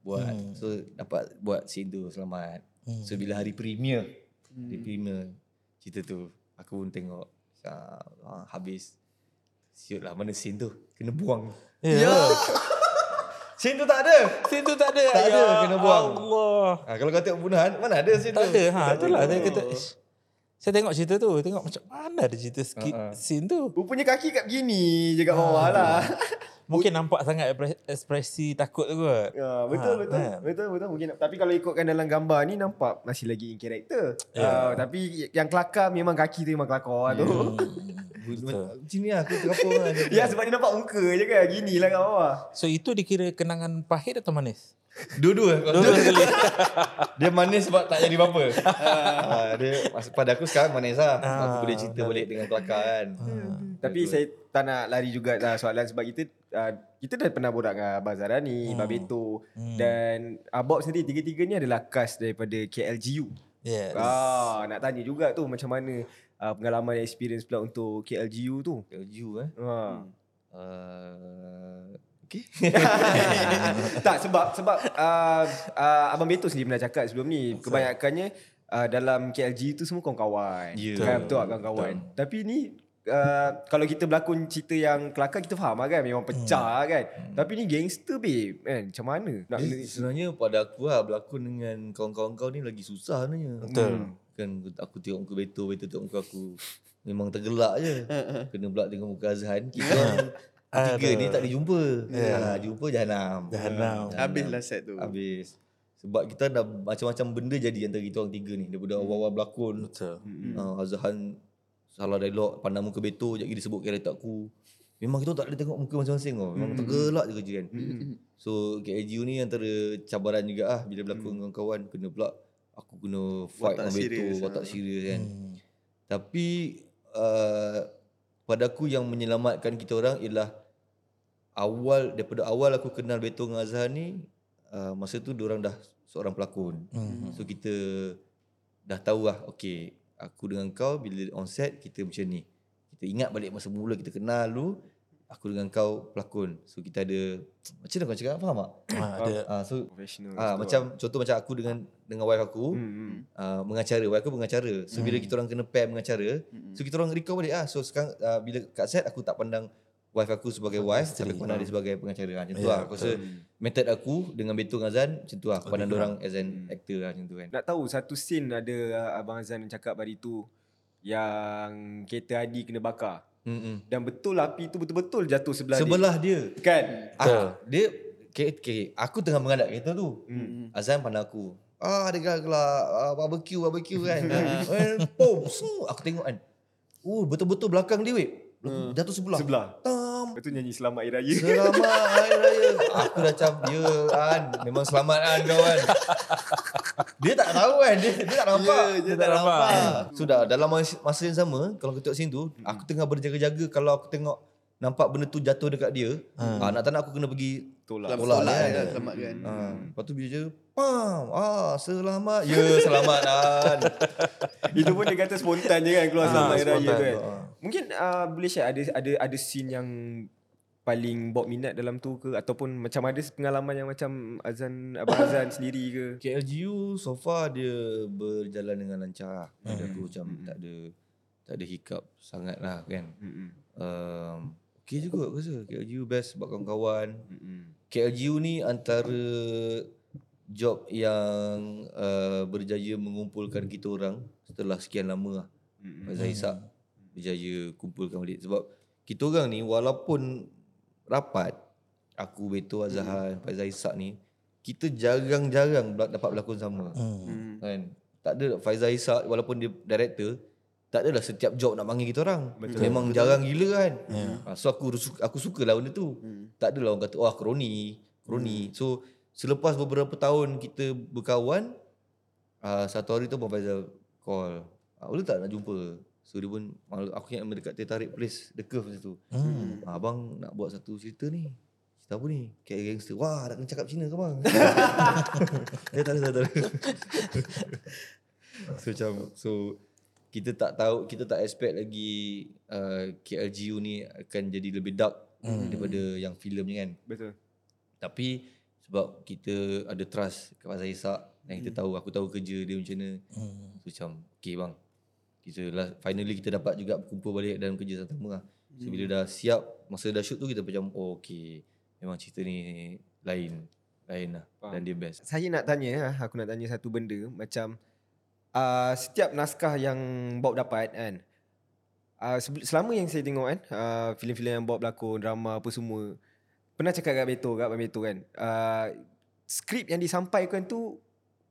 Buat. So, dapat buat scene tu, selamat. So, bila hari premier, hari premier, cerita tu, aku pun tengok. Ah, habis. Siut lah, mana scene tu? Kena buang. Ya. Scene tu tak ada. Scene tu tak ada. Tak ada, Ya kena buang. Allah. Ha, kalau kau tengok pembunuhan, mana ada scene Tak tu? ada. Ha, itulah saya kata. "Ish." Saya tengok cerita tu, tengok macam mana ada cerita skit Ha, ha. scene tu. Rupanya kaki kat begini je kat bawah lah. Mungkin nampak sangat ekspres- ekspresi takut tu kot. Ya, betul Ha, betul. kan? Betul betul mungkin tapi kalau ikutkan dalam gambar ni nampak masih lagi in character. Ya. Uh, tapi yang kelakar memang kaki tu memang kelakar tu. Betul. Macam ni lah, aku terapung lah. ya sebab dia nampak muka je kan gini lah kat bawah. So itu dikira kenangan pahit atau manis? Dua-dua. Dua-dua sekali. dia manis sebab tak jadi apa-apa. ha, dia, pada aku sekarang manis lah. Ah, aku boleh cerita balik dengan kelakar kan. Tapi saya tak nak lari juga lah soalan sebab kita uh, kita dah pernah borak dengan Abang Zarani, hmm. Babeto hmm. dan Abob sendiri tiga-tiga ni adalah cast daripada KLGU. Yes. Ah, nak tanya juga tu macam mana uh, pengalaman experience pula untuk KLGU tu. LGU eh. Ha. Uh, okay. tak sebab sebab uh, uh, Abang Beto sendiri pernah cakap sebelum ni kebanyakannya uh, dalam KLG tu semua kawan-kawan. Ya. Kan betul kawan-kawan. Tapi ni uh, kalau kita berlakon cerita yang kelakar kita faham lah kan memang pecah hmm. kan. Tapi ni gangster babe kan. Macam mana nak Dia, sebenarnya pada aku lah berlakon dengan kawan-kawan kau ni lagi susah sebenarnya. Betul. Hmm. Kan aku tengok muka Beto, Beto tengok muka aku. Memang tergelak je. Kena pula tengok muka Azhan. Kita orang tiga ni tak dijumpa. Ya. Ha, jumpa jahanam. Jahanam. Habislah set tu. Habis. Sebab kita dah macam-macam benda jadi antara kita orang tiga ni. Daripada awal-awal berlakon. Betul. Hmm. Uh, Azhan salah dialog, pandang muka Beto, sekejap lagi dia sebut karakter aku. Memang kita tak boleh tengok muka masing-masing tau. Memang tergelak je kerja kan. So KLGU ni antara cabaran juga ah bila berlakon dengan kawan kena pula aku kena fight dengan Beto, watak ah. serius kan. Hmm. Tapi uh, pada aku yang menyelamatkan kita orang ialah awal daripada awal aku kenal Beto dengan Azhar ni uh, masa tu orang dah seorang pelakon. Hmm. So kita dah tahu lah okay aku dengan kau bila on set kita macam ni. Kita ingat balik masa mula kita kenal dulu aku dengan kau pelakon. So kita ada macam mana kau cakap faham tak? Ah, ada Ah so Professional. ah macam contoh macam aku dengan dengan wife aku Hmm, hmm. uh, mengacara. Wife aku mengacara. So bila kita orang kena pair mengacara, so kita orang record balik ah. So sekarang uh, bila kat set aku tak pandang wife aku sebagai wife tapi aku pandang dia sebagai pengacara. Ah, macam tu Ya, lah. Aku rasa method aku dengan Betul dengan Azan macam tu lah. Aku pandang orang as an Hmm. actor lah macam tu kan. Nak tahu satu scene ada uh, Abang Azan yang cakap hari tu yang kereta Adi kena bakar. Hmm. Dan betul api tu betul-betul jatuh sebelah, Sebelah dia. dia. Kan? Ah, dia okay, okay, aku tengah mengadap kereta tu. Hmm. Azan pandang aku. Ah, dia gelak-gelak ah, barbecue barbecue kan. Eh, Pom, so, aku tengok kan. Oh, betul-betul belakang dia weh. Jatuh sebelah. Sebelah. Tam. Lepas tu nyanyi Selamat Hari Raya. Selamat Hari Raya. Aku dah macam, ya kan. Memang selamat kan kawan. Dia tak tahu kan. Dia, dia tak nampak. Ya, dia tak nampak. Sudah dalam masa yang sama, kalau kita tengok scene tu, aku tengah berjaga-jaga kalau aku tengok nampak benda tu jatuh dekat dia, ah, nak tak nak aku kena pergi Tolak. Tolak Tolak kan. kan, selamatkan. Ha, lepas tu bila je, pam, ah, selamat. Ya, selamat kan. Itu pun dia kata spontan je kan keluar Selamat Hari Raya tu kan. Ah. Mungkin uh, boleh share ada ada ada scene yang paling bawa minat dalam tu ke ataupun macam ada pengalaman yang macam Azan Abang Azan sendiri ke? KLGU so far dia berjalan dengan lancar lah. Pada aku macam tak ada tak ada hiccup sangat lah kan. Hmm. Um, okay juga aku rasa KLGU best sebab kawan-kawan. Hmm. KLGU ni antara job yang uh, berjaya mengumpulkan kita orang setelah sekian lama lah. Hmm. Faizal Ishak berjaya kumpulkan balik sebab kita orang ni walaupun rapat aku Beto Azhan Faizal Ishak ni kita jarang-jarang dapat berlakon sama Hmm. kan tak ada Faizal Ishak walaupun dia director tak adalah setiap job nak panggil kita orang betul, memang betul. jarang gila kan yeah. so aku aku sukalah benda tu hmm. tak adalah orang kata wah kroni kroni hmm. so selepas beberapa tahun kita berkawan uh, satu hari tu Abang Faizal call ah, boleh tak nak jumpa so dia pun aku ingat dekat teh tarik place the curve masa tu Hmm. ah, abang nak buat satu cerita ni cerita apa ni cat gangster wah nak kena cakap Cina ke bang eh ada tak ada, tak ada. so macam so kita tak tahu kita tak expect lagi uh, KLGU ni akan jadi lebih dark hmm. daripada yang filem ni kan. Betul. tapi sebab kita ada trust kepada Fazal Ishak dan kita tahu aku tahu kerja dia macam mana. Hmm. so macam okay bang. Kita lah finally kita dapat juga kumpul balik dalam kerja sama lah. So bila dah siap masa dah shoot tu kita macam oh okay. Memang cerita ni lain lain lah. Faham. dan dia best. Saya nak tanya, ah, aku nak tanya satu benda macam uh, setiap naskah yang Bob dapat kan. Uh, selama yang saya tengok kan, uh, filem-filem yang Bob berlakon, drama apa semua. Pernah cakap kat Beto, kat Abang Beto kan. Uh, skrip yang disampaikan tu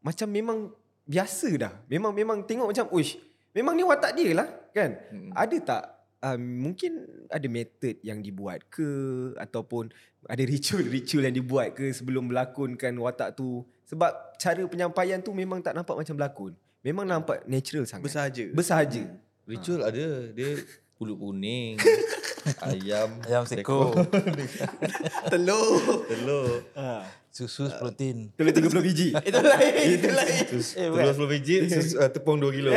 macam memang biasa dah. Memang memang tengok macam, uish, memang ni watak dia lah kan. Hmm. Ada tak uh, mungkin ada method yang dibuat ke ataupun ada ritual-ritual yang dibuat ke sebelum melakonkan watak tu sebab cara penyampaian tu memang tak nampak macam berlakon. Memang nampak natural sangat. Bersahaja. Bersahaja. ritual ada dia pulut kuning ayam Ayam seko. Telur. telur Susu protein. Telur 30 biji. Itu lain. Itu lain. Eh, telur 10 biji sus- uh, tepung 2 kilo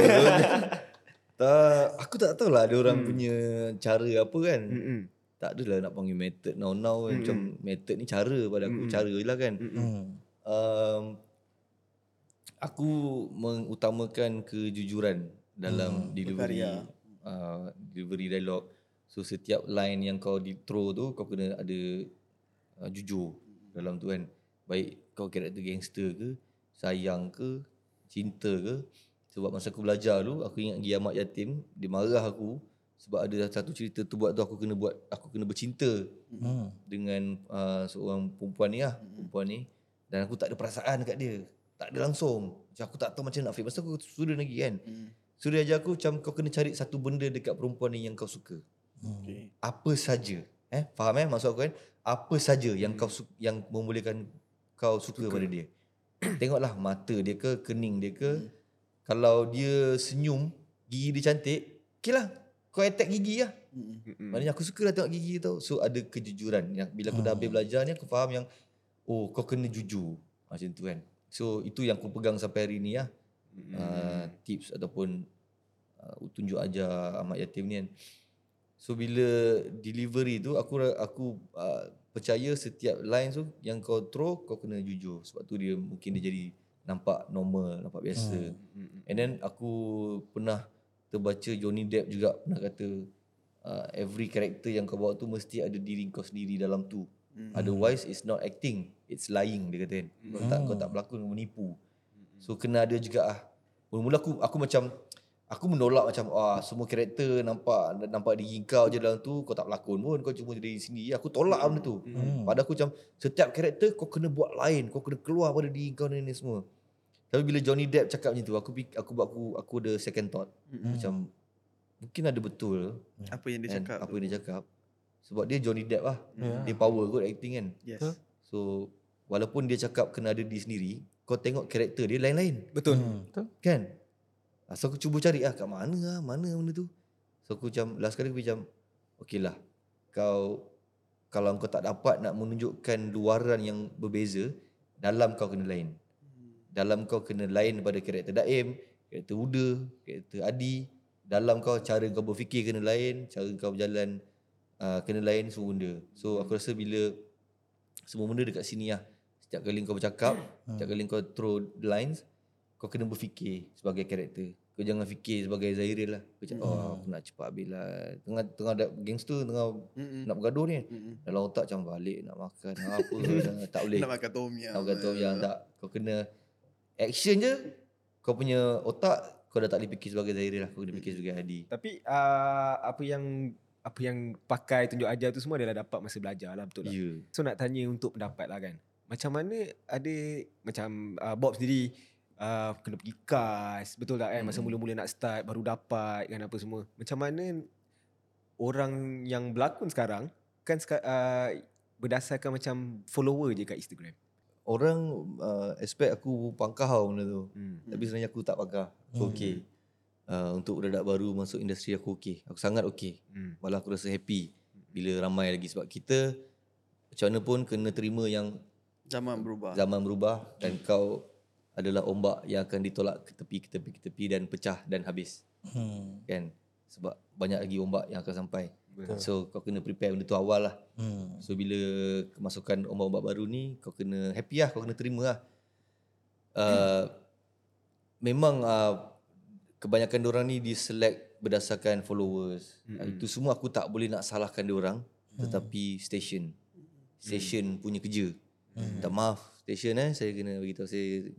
tak aku tak tahu lah ada orang punya cara apa kan Mm-mm. tak adalah nak panggil method now now kan. macam method ni cara pada aku cara je lah kan Hmm. um, aku mengutamakan kejujuran dalam delivery berkarya. uh, delivery dialog so setiap line yang kau di throw tu kau kena ada uh, jujur dalam tu kan. Baik kau karakter gangster ke sayang ke cinta ke. Sebab masa aku belajar dulu aku ingat pergi amat yatim dia marah aku sebab ada satu cerita tu buat tu aku kena buat aku kena bercinta Hmm. dengan uh, seorang perempuan ni lah perempuan ni. Dan aku tak ada perasaan dekat dia tak ada langsung. Macam aku tak tahu macam nak fake pasal aku student lagi kan. Hmm. so dia ajar aku macam kau kena cari satu benda dekat perempuan ni yang kau suka. Okay. apa saja. Eh faham eh maksud aku kan? Apa saja yang kau su- yang membolehkan kau suka, pada dia. Tengoklah mata dia ke kening dia ke. Kalau dia senyum gigi dia cantik okay lah. Kau attack gigi lah. Hmm. Maknanya aku suka lah tengok gigi tau. So ada kejujuran. Yang bila aku dah habis belajar ni aku faham yang oh kau kena jujur. Macam tu kan. So itu yang aku pegang sampai hari ni lah. Uh, tips ataupun uh, tunjuk ajar amat yatim ni kan. So bila delivery tu aku aku uh, percaya setiap line tu yang kau throw kau kena jujur sebab tu dia mungkin dia jadi nampak normal, nampak biasa. Hmm. And then aku pernah terbaca Johnny Depp juga pernah kata uh, every character yang kau bawa tu mesti ada diri kau sendiri dalam tu. Hmm. Otherwise it's not acting, it's lying dia kata kan. Kau tak kau tak berlakon kau menipu. So kena ada juga ah. Mula-mula aku aku macam aku menolak macam ah semua karakter nampak nampak diri kau je dalam tu kau tak berlakon pun kau cuma jadi sini. Aku tolak hmm. benda tu. Hmm. Padahal aku macam setiap karakter kau kena buat lain, kau kena keluar pada diri kau ni, ni semua. Tapi bila Johnny Depp cakap macam tu aku aku buat aku aku ada second thought. Hmm. Macam mungkin ada betul Apa yang dia kan cakap. apa yang dia cakap. Sebab dia Johnny Depp lah. Dia power kot acting kan. Yes. So walaupun dia cakap kena ada diri sendiri, kau tengok karakter dia lain-lain. Betul. Betul. Kan? So aku cuba cari ah kat mana ah, mana benda tu. So aku macam last kali aku macam okey lah. Kau kalau kau tak dapat nak menunjukkan luaran yang berbeza, dalam kau kena lain. Dalam kau kena lain daripada karakter Daim, karakter Uda, karakter Adi. Dalam kau cara kau berfikir kena lain, cara kau berjalan uh, kena lain semua benda. So aku rasa bila semua benda dekat sini lah. Setiap kali kau bercakap, setiap kali kau throw the lines, kau kena berfikir sebagai karakter. Kau jangan fikir sebagai Zairil lah. Kau cakap, oh aku nak cepat habis lah. Tengah, tengah ada gangster, tengah Mm-mm. nak bergaduh ni. Mm-mm. Dalam otak macam balik nak makan, nak apa. tak boleh. Nak makan tom yum. Nak makan tom yang tak. Kau kena action je. Kau punya otak, kau dah tak boleh fikir sebagai Zairil lah. Kau kena fikir sebagai Adi. Tapi uh, apa yang apa yang pakai tunjuk ajar tu semua adalah dapat masa belajar lah betul tak? Ya. So nak tanya untuk pendapat lah kan. Macam mana ada macam uh, Bob sendiri uh, kena pergi cast betul tak kan masa mula-mula nak start baru dapat kan apa semua. Macam mana orang yang berlakon sekarang kan uh, berdasarkan macam follower je kat Instagram. Orang uh, expect aku pangkah benda tu. Hmm. Tapi sebenarnya aku tak pakar. Aku okey. Uh, untuk budak baru masuk industri aku okey. Aku sangat okey. Hmm. Malah aku rasa happy bila ramai lagi sebab kita macam mana pun kena terima yang Zaman berubah. zaman berubah dan kau adalah ombak yang akan ditolak ke tepi ke tepi ke tepi dan pecah dan habis Hmm. kan sebab banyak lagi ombak yang akan sampai Betul. so kau kena prepare benda tu awal lah Hmm. So bila kemasukan ombak-ombak baru ni kau kena happy lah, kau kena terima lah. Uh, memang uh, kebanyakan orang ni diselect berdasarkan followers. Uh, itu semua aku tak boleh nak salahkan orang tetapi station. Station punya kerja. Mm. Tak maaf station eh saya kena beritahu saya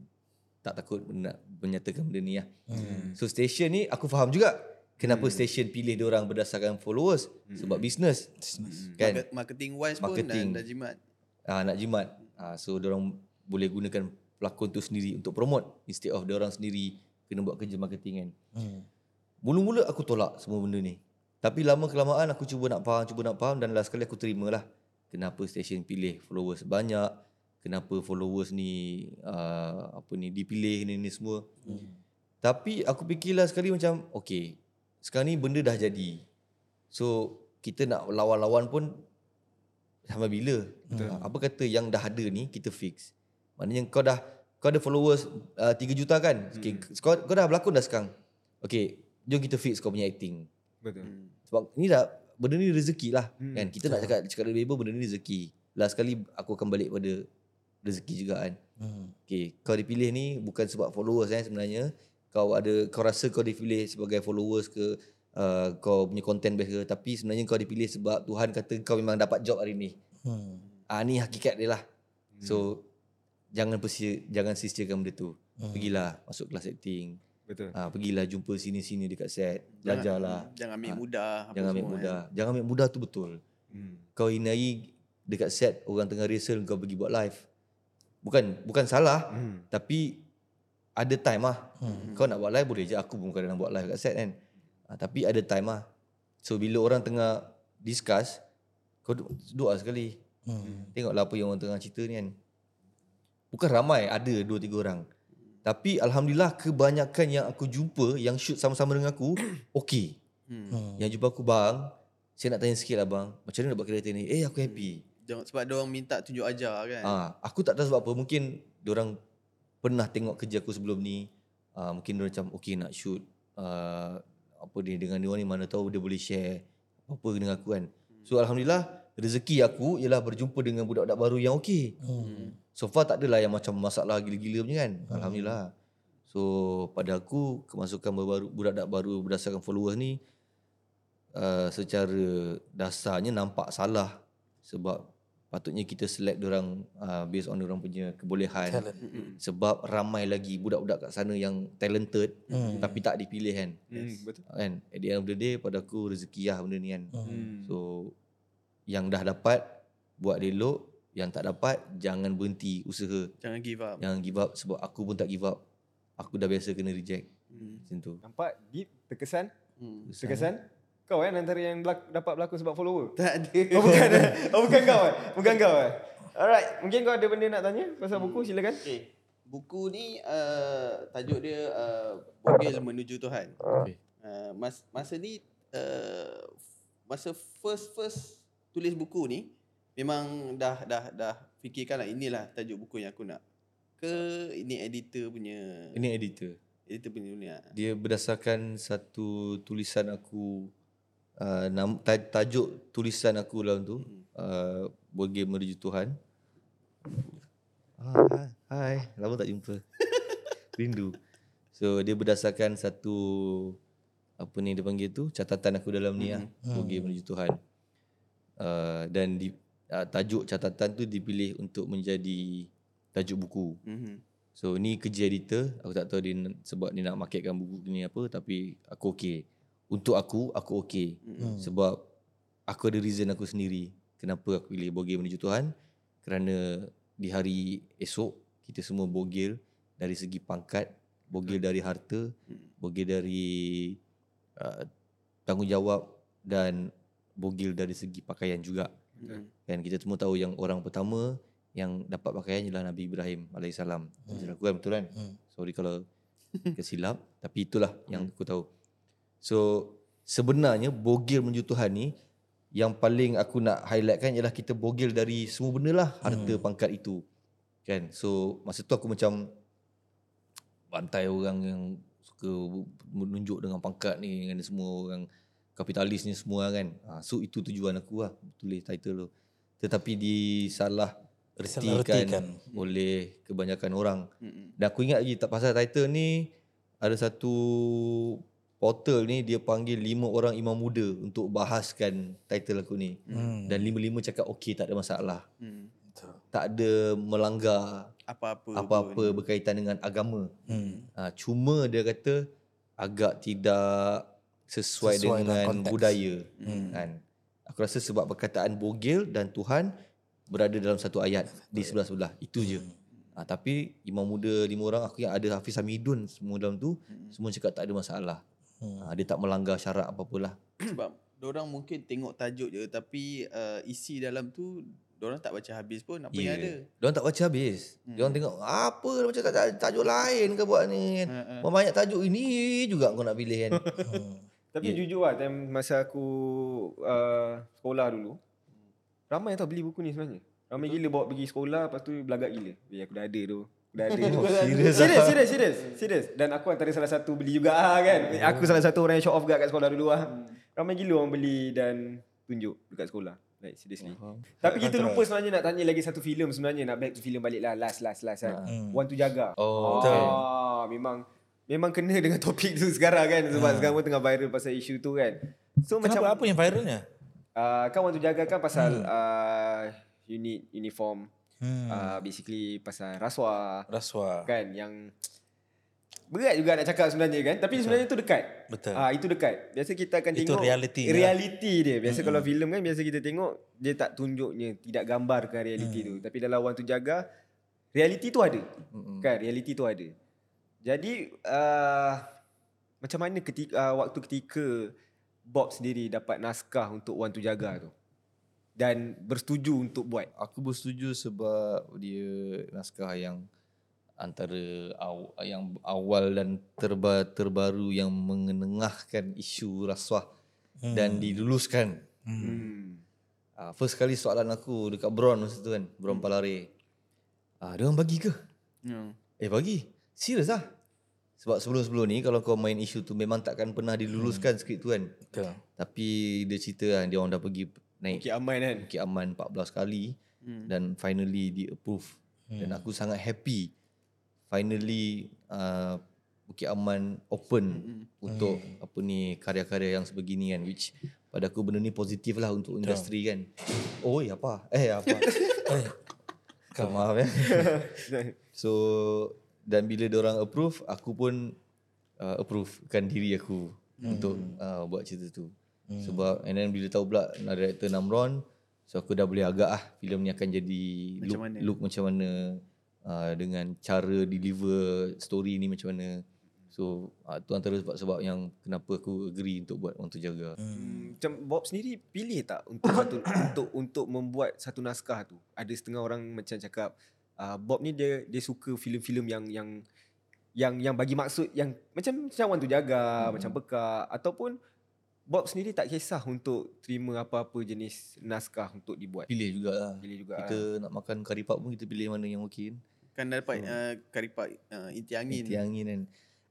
tak takut nak menyatakan benda ni lah. Mm. So station ni aku faham juga kenapa station pilih orang berdasarkan followers sebab business. Kan? Market- Marketing wise pun Marketing. dah, dah jimat. ah, nak jimat. Ah, so orang boleh gunakan pelakon tu sendiri untuk promote instead of orang sendiri kena buat kerja marketing kan. Hmm. Mula-mula aku tolak semua benda ni. Tapi lama kelamaan aku cuba nak faham, cuba nak faham dan last kali aku terima lah. Kenapa station pilih followers banyak, kenapa followers ni uh, apa ni dipilih ni ni semua. Hmm. Tapi aku fikirlah sekali macam okay, sekarang ni benda dah jadi. So kita nak lawan-lawan pun sampai bila? Betul. Apa kata yang dah ada ni kita fix. Maknanya kau dah kau ada followers uh, 3 juta kan? Okay, kau, kau dah berlakon dah sekarang. Okay, jom kita fix kau punya acting. Betul. Sebab ni dah benda ni rezeki lah hmm. kan. Kita nak cakap cakap lebih benda ni rezeki. Last kali aku akan balik pada rezeki juga kan. Hmm. Okay, kau dipilih ni bukan sebab followers eh sebenarnya. Kau ada kau rasa kau dipilih sebagai followers ke uh, kau punya content best ke tapi sebenarnya kau dipilih sebab Tuhan kata kau memang dapat job hari ni. Hmm. Ah ni hakikat dia lah. So jangan persia, jangan sia-siakan benda tu. Pergilah masuk kelas acting. Betul. Ah pergilah jumpa sini-sini dekat set. Belajarlah. Jangan ambil mudah. apa Jangan ambil mudah. Jangan ambil mudah tu betul. Hmm. Kau inai dekat set orang tengah rehearsal kau pergi buat live. Bukan bukan salah Hmm. tapi ada time lah. Kau nak buat live boleh je aku pun kadang buat live kat set kan. Ah, tapi ada time lah. So bila orang tengah discuss kau duduk, duduk lah sekali. Hmm. Tengoklah apa yang orang tengah cerita ni kan. Bukan ramai, ada dua tiga orang. Tapi Alhamdulillah kebanyakan yang aku jumpa yang shoot sama-sama dengan aku, okey. Hmm. Hmm. Yang jumpa aku bang, saya nak tanya sikit lah bang. Macam mana nak buat kereta ni? Eh aku happy. Jangan sebab dia orang minta tunjuk ajar kan. Ah, aku tak tahu sebab apa. Mungkin orang pernah tengok kerja aku sebelum ni. Ah, mungkin dia macam okey nak shoot uh, apa dia dengan dia orang ni mana tahu dia boleh share apa dengan aku kan. So alhamdulillah rezeki aku ialah berjumpa dengan budak-budak baru yang okey. Hmm. So far tak adalah yang macam masalah gila-gila punya kan. Alhamdulillah. So pada aku kemasukan baru budak-budak baru berdasarkan followers ni uh, secara dasarnya nampak salah sebab patutnya kita select orang uh, based on orang punya kebolehan Talent. sebab ramai lagi budak-budak kat sana yang talented Hmm. tapi tak dipilih kan. Hmm, betul. Kan at the end of the day pada aku rezeki lah benda ni kan. Hmm. So yang dah dapat buat elok, yang tak dapat jangan berhenti usaha. Jangan give up. Jangan give up sebab aku pun tak give up. Aku dah biasa kena reject. Hmm. Macam tu. Nampak deep terkesan? Hmm. Terkesan? Kau kan antara yang belak- dapat berlaku sebab follower? Tak ada. Oh bukan eh? Oh bukan kau eh? Bukan kau eh? Alright, mungkin kau ada benda nak tanya pasal buku silakan. Okay. Buku ni uh, tajuk dia uh, Bogel Menuju Tuhan. Okay. Uh, mas, masa ni uh, masa first first tulis buku ni memang dah dah dah fikirkan lah inilah tajuk buku yang aku nak. Ke ini editor punya Ini editor. editor punya ni. ah? Dia berdasarkan satu tulisan aku uh, tajuk tulisan aku dalam tu uh, Boge Menuju Tuhan. Ah, hai, lama tak jumpa. Rindu. So dia berdasarkan satu apa ni dia panggil tu catatan aku dalam ni lah Boge Menuju Tuhan. Uh, dan di, uh, tajuk catatan tu dipilih untuk menjadi tajuk buku. Mhm. So ni kerja editor Aku tak tahu dia sebab dia nak marketkan buku ni apa Tapi aku okey Untuk aku, aku okey Hmm. Sebab aku ada reason aku sendiri Kenapa aku pilih bogil menuju Tuhan Kerana di hari esok Kita semua bogil Dari segi pangkat Bogil dari harta Bogil dari uh, Tanggungjawab Dan bogil dari segi pakaian juga Mhm. Kan kita semua tahu yang orang pertama yang dapat pakaian ialah Nabi Ibrahim alaihissalam. Hmm. Aku kan betul kan? Hmm. Sorry kalau kesilap tapi itulah yang aku tahu. So sebenarnya bogil menuju Tuhan ni yang paling aku nak highlight kan ialah kita bogil dari semua benda lah harta hmm. pangkat itu. Kan? So masa tu aku macam bantai orang yang suka menunjuk dengan pangkat ni dengan semua orang kapitalis ni semua kan. Ha, so itu tujuan aku lah tulis title tu. Tetapi disalah ertikan oleh kebanyakan orang. Mhm. Dan aku ingat lagi tak pasal title ni ada satu portal ni dia panggil lima orang imam muda untuk bahaskan title aku ni. Hmm. Dan lima-lima cakap okey tak ada masalah. Mhm. Betul. Tak ada melanggar Apa-apa apa-apa pun. berkaitan dengan agama. Hmm. Ha, cuma dia kata agak tidak sesuai, Sesuai dengan dengan, konteks. budaya. Hmm. Kan? Aku rasa sebab perkataan bogil dan Tuhan berada dalam satu ayat di sebelah-sebelah. Itu je. Ha, tapi imam muda lima orang aku yang ada Hafiz Hamidun semua dalam tu semua cakap tak ada masalah. Hmm. Ha, dia tak melanggar syarat apa-apalah. Sebab orang mungkin tengok tajuk je tapi uh, isi dalam tu orang tak baca habis pun apa yang ada. Diorang tak baca habis. Hmm. Diorang tengok apa dia macam tajuk, tajuk lain ke buat ni kan. Ha, ha. Uh, Banyak tajuk ini juga kau nak pilih kan. Hmm. Tapi jujur lah time masa aku uh, sekolah dulu Ramai tau beli buku ni sebenarnya Ramai gila bawa pergi sekolah Lepas tu belagak gila Eh aku dah ada tu Dah ada Oh, serious Serius serius serius Serius Dan aku antara salah satu beli juga ah, kan? Aku salah satu orang yang show off guard kat sekolah dulu lah. Ramai gila orang beli dan tunjuk dekat sekolah. Like seriously. Tapi kita lupa sebenarnya nak tanya lagi satu filem sebenarnya. Nak back to filem balik lah. Last last last kan? Hmm. One to Jaga. Oh, Betul. Ah, memang memang kena dengan topik tu sekarang kan? Sebab sekarang pun tengah viral pasal isu tu kan. So Kenapa? macam apa yang viralnya? uh, kan want to jaga kan pasal uh, unit uniform Hmm. uh, basically pasal rasuah Rasuah. kan yang berat juga nak cakap sebenarnya kan tapi sebenarnya tu dekat. Betul. Ah itu dekat. Biasa kita akan Itu tengok reality reality dia. Biasa kalau filem kan biasa kita tengok dia tak tunjuknya, tidak gambarkan reality tu. Tapi dalam Want to Jaga reality tu ada. Kan reality tu ada. Jadi uh, macam mana ketika uh, waktu ketika Bob sendiri dapat naskah untuk Want to Jaga tu dan bersetuju untuk buat. Aku bersetuju sebab dia naskah yang antara aw, yang awal dan terba, terbaru yang mengenengahkan isu rasuah hmm. dan diluluskan. Hmm. Uh, first kali soalan aku dekat Bron masa tu kan, Bron Palare. Ah, uh, dia orang bagi ke? Hmm. Eh bagi. Serius ah. Sebab sebelum-sebelum ni kalau kau main isu tu memang takkan pernah diluluskan skrip tu kan. Betul. Tapi dia cerita kan dia orang dah pergi naik Bukit Aman kan. Bukit Aman 14 kali Hmm. dan finally di approve. Dan aku sangat happy finally uh, Bukit Aman open untuk apa ni karya-karya yang sebegini kan which pada aku benda ni positif lah untuk industri kan. Oi apa? Eh apa? Eh, Kau maaf ya. so dan bila orang approve aku pun uh, approvekan diri aku hmm. untuk uh, buat cerita tu. Hmm. Sebab and then bila tahu pula nak director Namron so aku dah boleh agak ah filem ni akan jadi Macam look, mana? look macam mana uh, dengan cara deliver story ni macam mana. So uh, tu antara sebab-sebab yang kenapa aku agree untuk buat Orang Tu Jaga. Hmm, macam Bob sendiri pilih tak untuk satu untuk untuk membuat satu naskah tu? Ada setengah orang macam cakap uh, Bob ni dia dia suka filem-filem yang yang yang yang bagi maksud yang macam macam Wan tu jaga, hmm. macam peka ataupun Bob sendiri tak kisah untuk terima apa-apa jenis naskah untuk dibuat. Pilih jugalah. Pilih juga. Kita nak makan kari pap pun kita pilih mana yang okey. Kan dah dapat uh, karipak uh, inti angin. Inti angin kan.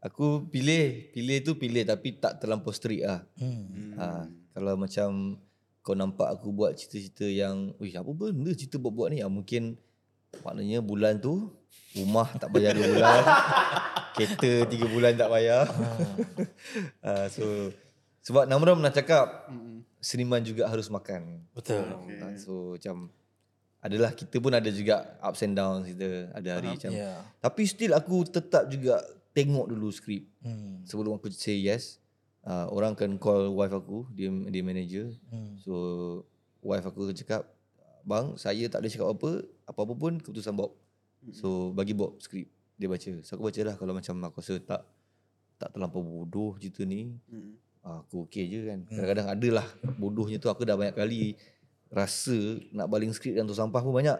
Aku pilih, pilih tu pilih tapi tak terlampau strict lah. Hmm. Hmm. Ha, kalau macam kau nampak aku buat cerita-cerita yang, Wih apa benda cerita buat-buat ni? Ha, mungkin maknanya bulan tu rumah tak bayar 2 bulan. kereta 3 bulan tak bayar. ha, so sebab Namram pernah cakap Hmm. seniman juga harus makan. Betul. Ha, so macam adalah kita pun ada juga ups and downs kita ada hari macam Ya. tapi still aku tetap juga tengok dulu skrip Hmm. sebelum aku say yes. Uh, orang akan call wife aku, dia dia manager. Hmm. So wife aku cakap, "Bang, saya tak ada cakap apa, apa-apa pun keputusan Bob." So bagi Bob skrip, dia baca. So aku baca lah kalau macam aku rasa tak tak terlampau bodoh cerita ni, Hmm. Ah, aku okey je kan. Kadang-kadang ada lah bodohnya tu aku dah banyak kali rasa nak baling skrip dan tu sampah pun banyak.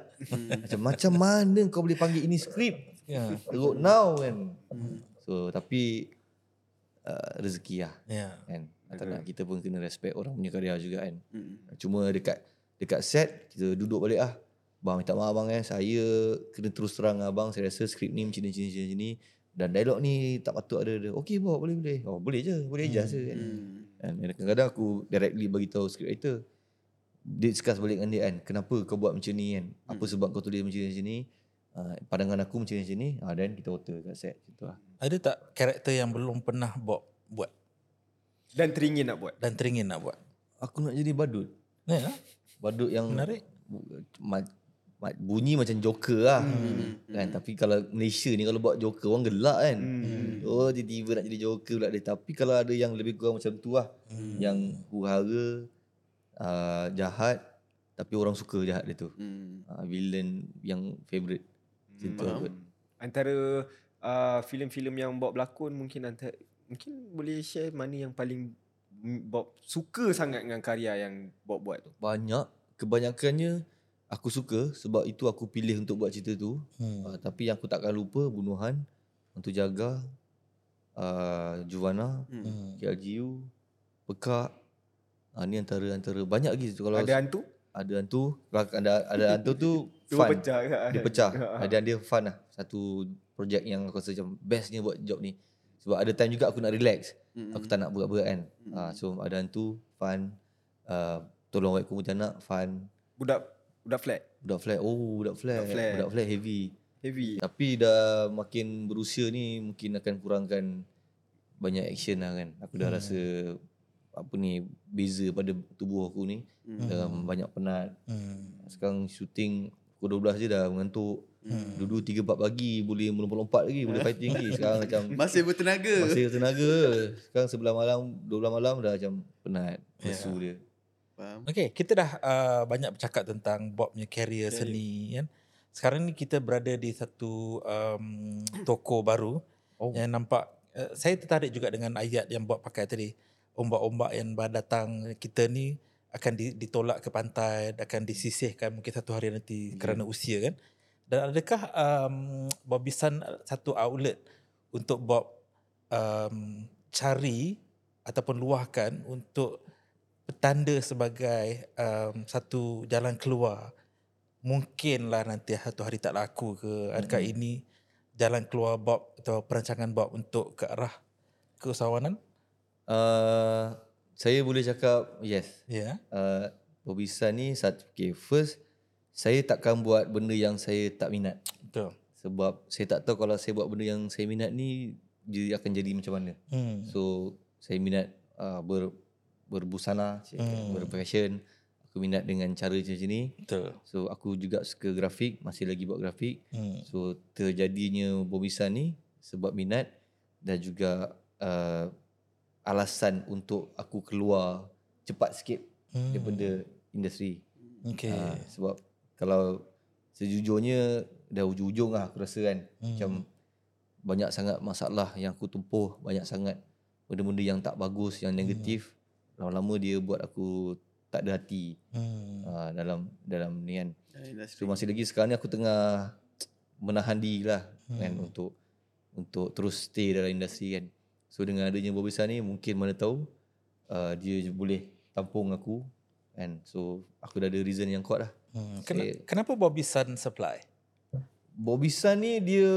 macam macam mana kau boleh panggil ini skrip? Ya. Teruk now kan. So tapi uh, rezeki lah Ya. kan. Tak nak kita pun kena respect orang punya karya juga kan. Hmm. Cuma dekat dekat set kita duduk balik ah. Bang minta maaf bang eh saya kena terus terang abang saya rasa skrip ni macam ni macam ni macam ni dan dialog ni tak patut ada ada. Okey bawa boleh boleh. Oh boleh je, boleh je je kan. Hmm. Kan and kadang-kadang aku directly bagi tahu script writer discuss balik dengan dia kan kenapa kau buat macam ni kan apa sebab kau tulis macam ni macam ni uh, pandangan aku macam ni macam ni ah then kita water kat set gitu lah Ada tak karakter yang belum pernah Bob buat Dan teringin nak buat. dan teringin nak buat? aku nak jadi badut Ya. badut yang Menarik. Bunyi macam joker lah Hmm. kan tapi kalau Malaysia ni kalau buat joker orang gelak kan Hmm. oh tiba-tiba nak jadi joker pula dia tapi kalau ada yang lebih kurang macam tu lah Hmm. yang huru-hara uh, jahat tapi orang suka jahat dia tu Hmm. uh, villain yang favourite macam tu. Antara uh, filem-filem yang Bob berlakon mungkin antara mungkin boleh share mana yang paling Bob suka sangat dengan karya yang Bob buat tu. banyak kebanyakannya aku suka sebab itu aku pilih untuk buat cerita tu. Hmm. uh, tapi yang aku takkan lupa bunuhan untuk jaga uh, Juvana Hmm. KLGU Pekak. Uh, ni antara antara banyak lagi kalau Ada hantu? ada hantu. Kalau ada ada hantu tu Tu fun. pecah dia pecah. Ada dia fun lah. Satu projek yang aku rasa macam bestnya buat job ni. Sebab ada time juga aku nak relax. Hmm. aku tak nak berat-berat kan. Uh, so ada hantu fun. Uh, tolong wife kuntilanak fun. Budak budak flat. budak flat oh budak flat Budak flat. budak flat heavy Heavy. tapi dah makin berusia ni mungkin akan kurangkan banyak action lah kan aku dah rasa apa ni beza pada tubuh aku ni Hmm. dah banyak penat Hmm. sekarang syuting pukul 12 je dah mengantuk Hmm. Dulu 3 4 pagi boleh melompat-lompat lagi, boleh fighting lagi. Sekarang macam Masih bertenaga. masih tenaga. Sekarang sebelah malam, 12 malam dah macam penat. Lesu Ya. dia. Faham? Okay, kita dah uh, banyak bercakap tentang Bob punya career seni kan. Sekarang ni kita berada di satu um, toko baru Oh. yang nampak uh, saya tertarik juga dengan ayat yang Bob pakai tadi. Ombak-ombak yang datang kita ni akan di, ditolak ke pantai, akan disisihkan mungkin satu hari nanti kerana usia kan. Dan adakah um, Bobisan satu outlet untuk Bob um, cari ataupun luahkan untuk petanda sebagai um, satu jalan keluar mungkinlah nanti satu hari tak laku ke adakah ini jalan keluar Bob atau perancangan Bob untuk ke arah keusahawanan? Uh, saya boleh cakap yes. Ya. Uh, Bobisan ni satu okay, first saya takkan buat benda yang saya tak minat. Betul. Sebab saya tak tahu kalau saya buat benda yang saya minat ni dia akan jadi macam mana. Hmm. So saya minat uh, ber berbusana, hmm. berfashion. Aku minat dengan cara macam ni. Betul. So aku juga suka grafik, masih lagi buat grafik. Hmm. So terjadinya Bobisan ni sebab minat dan juga uh, alasan untuk aku keluar cepat sikit Hmm. daripada industri. Okay. Uh, sebab kalau sejujurnya dah ujung-ujung lah aku rasa kan. Hmm. Macam banyak sangat masalah yang aku tempuh, banyak sangat benda-benda yang tak bagus, yang negatif. Lama-lama dia buat aku tak ada hati Hmm. uh, dalam dalam ni kan. So masih lagi sekarang ni aku tengah menahan diri lah Hmm. kan untuk untuk terus stay dalam industri kan. So dengan adanya Bobisan ni mungkin mana tahu uh, dia boleh tampung aku kan. So aku dah ada reason yang kuat lah. Hmm. Ken- Saya- kenapa Bobby Sun Supply? Bobisan ni dia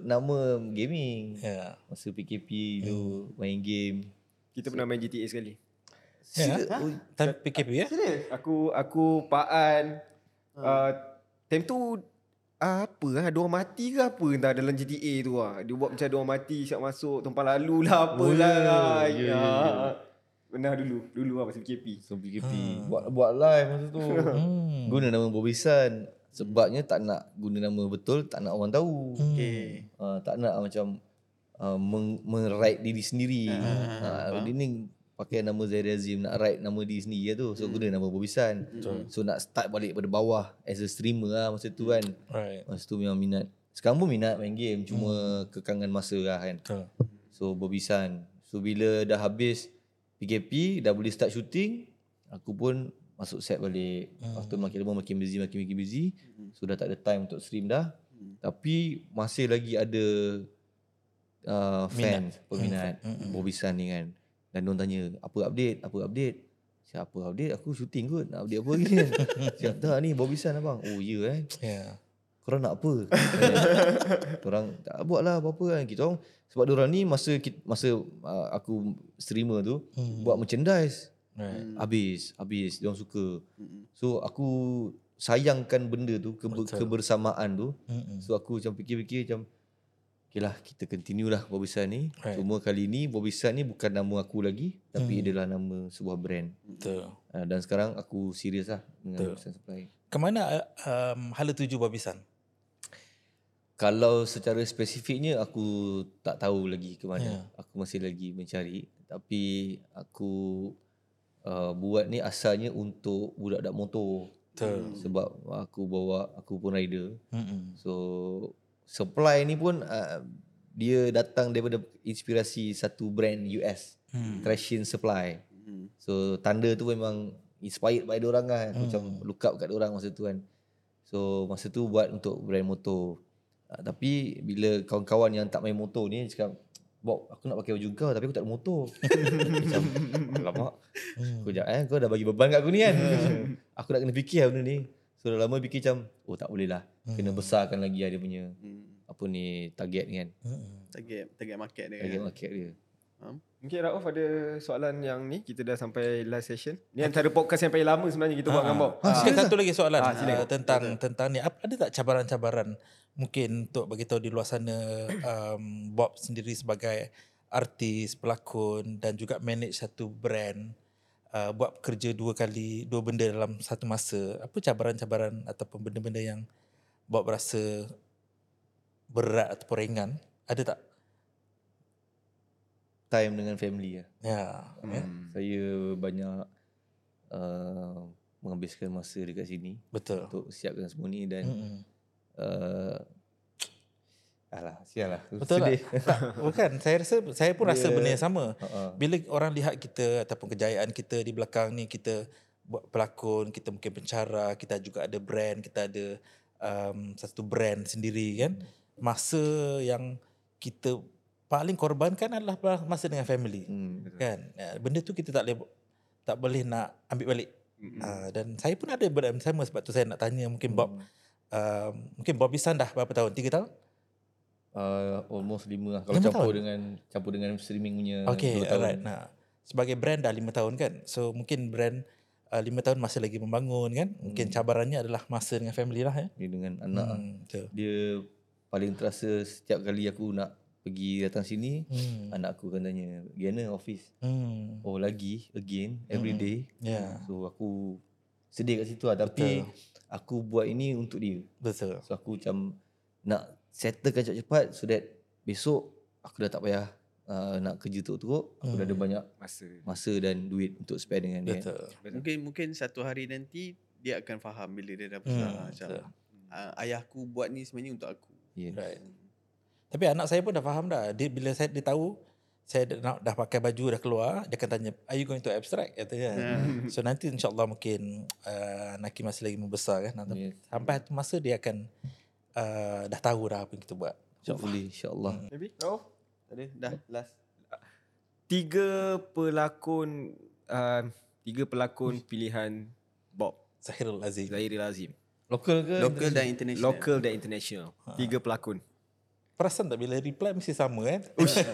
nama gaming. Ya. Masa PKP tu main game. Kita pernah main GTA sekali. Ya. Oh, Time PKP ya? Serius? Aku aku Pak An uh, time tu apa lah, ada orang mati ke apa entah dalam GTA tu lah. Dia buat macam orang mati siap masuk tempat lalu lah apalah. ya, ya, ya. Pernah dulu, dulu lah masa PKP. So PKP buat buat live masa tu. Hmm. Guna nama Bobisan sebabnya tak nak guna nama betul, tak nak orang tahu. Okay. uh, tak nak macam uh, meng, meride diri sendiri. Uh, dia ni pakai nama Zairi Azim nak ride nama diri sendiri lah tu. So guna nama Bobisan. So nak start balik pada bawah as a streamer lah masa tu kan. Right. Masa tu memang minat. Sekarang pun minat main game cuma kekangan masa lah kan. Betul. So Bobisan. So bila dah habis PKP dah boleh start shooting, aku pun masuk set balik. Lepas tu makin lama makin busy, makin makin busy. So dah tak ada time untuk stream dah. Tapi masih lagi ada uh, fans, peminat Bobisan ni kan. Dan diorang tanya, apa update? Apa update? Siapa update? Aku shooting kot. Nak update apa lagi kan? Siapa tak ni Bobisan abang? Oh ya eh. Ya. Korang nak apa? Orang tak buat lah apa-apa kan. Kita orang sebab orang ni masa masa uh, aku streamer tu hmm. buat merchandise. Right. Habis, habis dia orang suka. Mm-mm. So aku sayangkan benda tu keber, kebersamaan tu. Mm-mm. So aku macam fikir-fikir macam Okay lah kita continue lah Bobisan ni Right. Cuma kali ni Bobisan ni bukan nama aku lagi Tapi dia adalah nama sebuah brand Betul. uh, Dan sekarang aku serius lah Dengan Bobisan Supply Kemana um, hala tuju Bobby Sun? Kalau secara spesifiknya aku tak tahu lagi ke mana. Yeah. Aku masih lagi mencari. Tapi aku uh, buat ni asalnya untuk budak-budak motor. Betul. Sebab aku bawa, aku pun rider. Mm-mm. So supply ni pun uh, dia datang daripada inspirasi satu brand US. Hmm. Trashin Supply. Hmm. So tanda tu memang inspired by orang lah. Aku Hmm. macam look up kat orang masa tu kan. So masa tu buat untuk brand motor. Uh, tapi bila kawan-kawan yang tak main motor ni cakap Bob, aku nak pakai baju kau tapi aku tak ada motor. macam, alamak. Aku cakap, eh kau dah bagi beban kat aku ni kan. aku nak kena fikir lah benda ni. So dah lama fikir macam, oh tak boleh lah. Kena besarkan lagi lah dia punya Hmm. apa ni target ni kan. Mm-mm. Target target market dia. Target kan. market dia. Mungkin Rauf ada soalan yang ni kita dah sampai last session. Ni antara podcast yang paling lama sebenarnya kita buat dengan Bob. Ah, silakan satu lagi soalan Ah, ah, silakan. tentang tentang ni. Ada tak cabaran-cabaran mungkin untuk bagi tahu di luar sana um, Bob sendiri sebagai artis, pelakon dan juga manage satu brand uh, buat kerja dua kali dua benda dalam satu masa. Apa cabaran-cabaran ataupun benda-benda yang Bob rasa berat ataupun ringan? Ada tak? Time dengan family lah. Ya. ya. Saya banyak uh, menghabiskan masa dekat sini Betul. untuk siapkan semua ni dan Mm-mm. uh, alah sial lah. Betul tak? tak? Bukan. Saya rasa saya pun rasa Dia- benda yang sama. Uh-uh. Bila orang lihat kita ataupun kejayaan kita di belakang ni kita buat pelakon, kita mungkin pencara, kita juga ada brand, kita ada um, satu brand sendiri kan. Masa yang kita paling korbankan adalah masa dengan family. Hmm. Kan? Ya, Benda tu kita tak boleh tak boleh nak ambil balik. Uh, dan saya pun ada benda yang sama sebab tu saya nak tanya mungkin Bob um, mungkin Bobby San dah berapa tahun? Tiga tahun? Uh, almost lima lah. Kalau campur dengan campur dengan streaming punya Okay, dua tahun. alright. Nah, sebagai brand dah lima tahun kan. So mungkin brand uh, lima tahun masih lagi membangun kan. Mungkin cabarannya adalah masa dengan family lah ya. Dia dengan anak. Hmm, betul. Dia paling terasa setiap kali aku nak pergi datang sini, Hmm. anak aku akan tanya, "Gimana office?" Hmm. Oh lagi, again, every day. Ya, So aku sedih kat situ lah. Tapi aku buat ini untuk dia. betul. So aku macam nak settlekan cepat-cepat so that besok aku dah tak payah uh, nak kerja teruk-teruk. Aku dah ada banyak Masa. masa dan duit untuk spend dengan dia. Betul. Mungkin mungkin satu hari nanti dia akan faham bila dia dah besar Hmm, macam. "Ah, ayahku buat ni sebenarnya untuk aku. Yeah. Right. Tapi anak saya pun dah faham dah. Dia bila saya dia tahu saya dah, nak, dah pakai baju dah keluar, dia akan tanya, "Are you going to abstract?" kata kan. So nanti insya-Allah mungkin uh, Naki masih lagi membesar kan. Nanti Yes. Sampai satu masa dia akan uh, dah tahu dah apa yang kita buat. Hopefully insyaAllah. Maybe? Oh. Tak ada dah last. Tiga pelakon uh, tiga pelakon pilihan Bob Zahirul Aziz. Zahiri Lazim. Local ke? Local dan international. Local dan international. Tiga pelakon. Perasan tak bila reply mesti sama kan?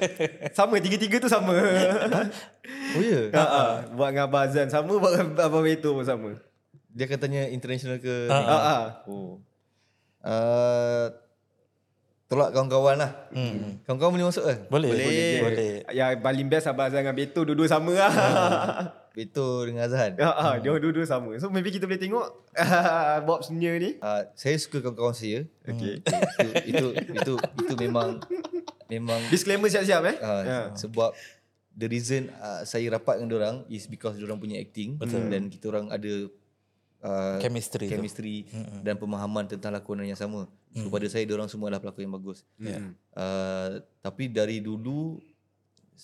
Sama tiga-tiga tu sama. Oh ya? Ha ah, buat dengan Abang Azan sama, buat dengan Abang Beto pun sama. Dia akan tanya international ke? Ha, Ha ah. Oh. Uh, tolak kawan-kawan lah. Hmm. Kawan-kawan boleh masuk ke? Boleh. Boleh. Boleh. Yang paling best Abang Azan dengan Beto dua-dua sama lah. Beto dengan Azhan. Ha ah, dia dua-dua sama. So maybe kita boleh tengok Bob senior ni. Uh, saya suka kawan-kawan saya. Okay. itu, itu itu itu memang memang Disclaimer siap-siap eh. uh, Ya. sebab the reason uh, saya rapat dengan orang is because orang punya acting Betul. dan kita orang ada uh, Chemistry tu. chemistry dan pemahaman tentang lakonan yang sama. So pada saya orang semua adalah pelakon yang bagus. Yeah. Uh, tapi dari dulu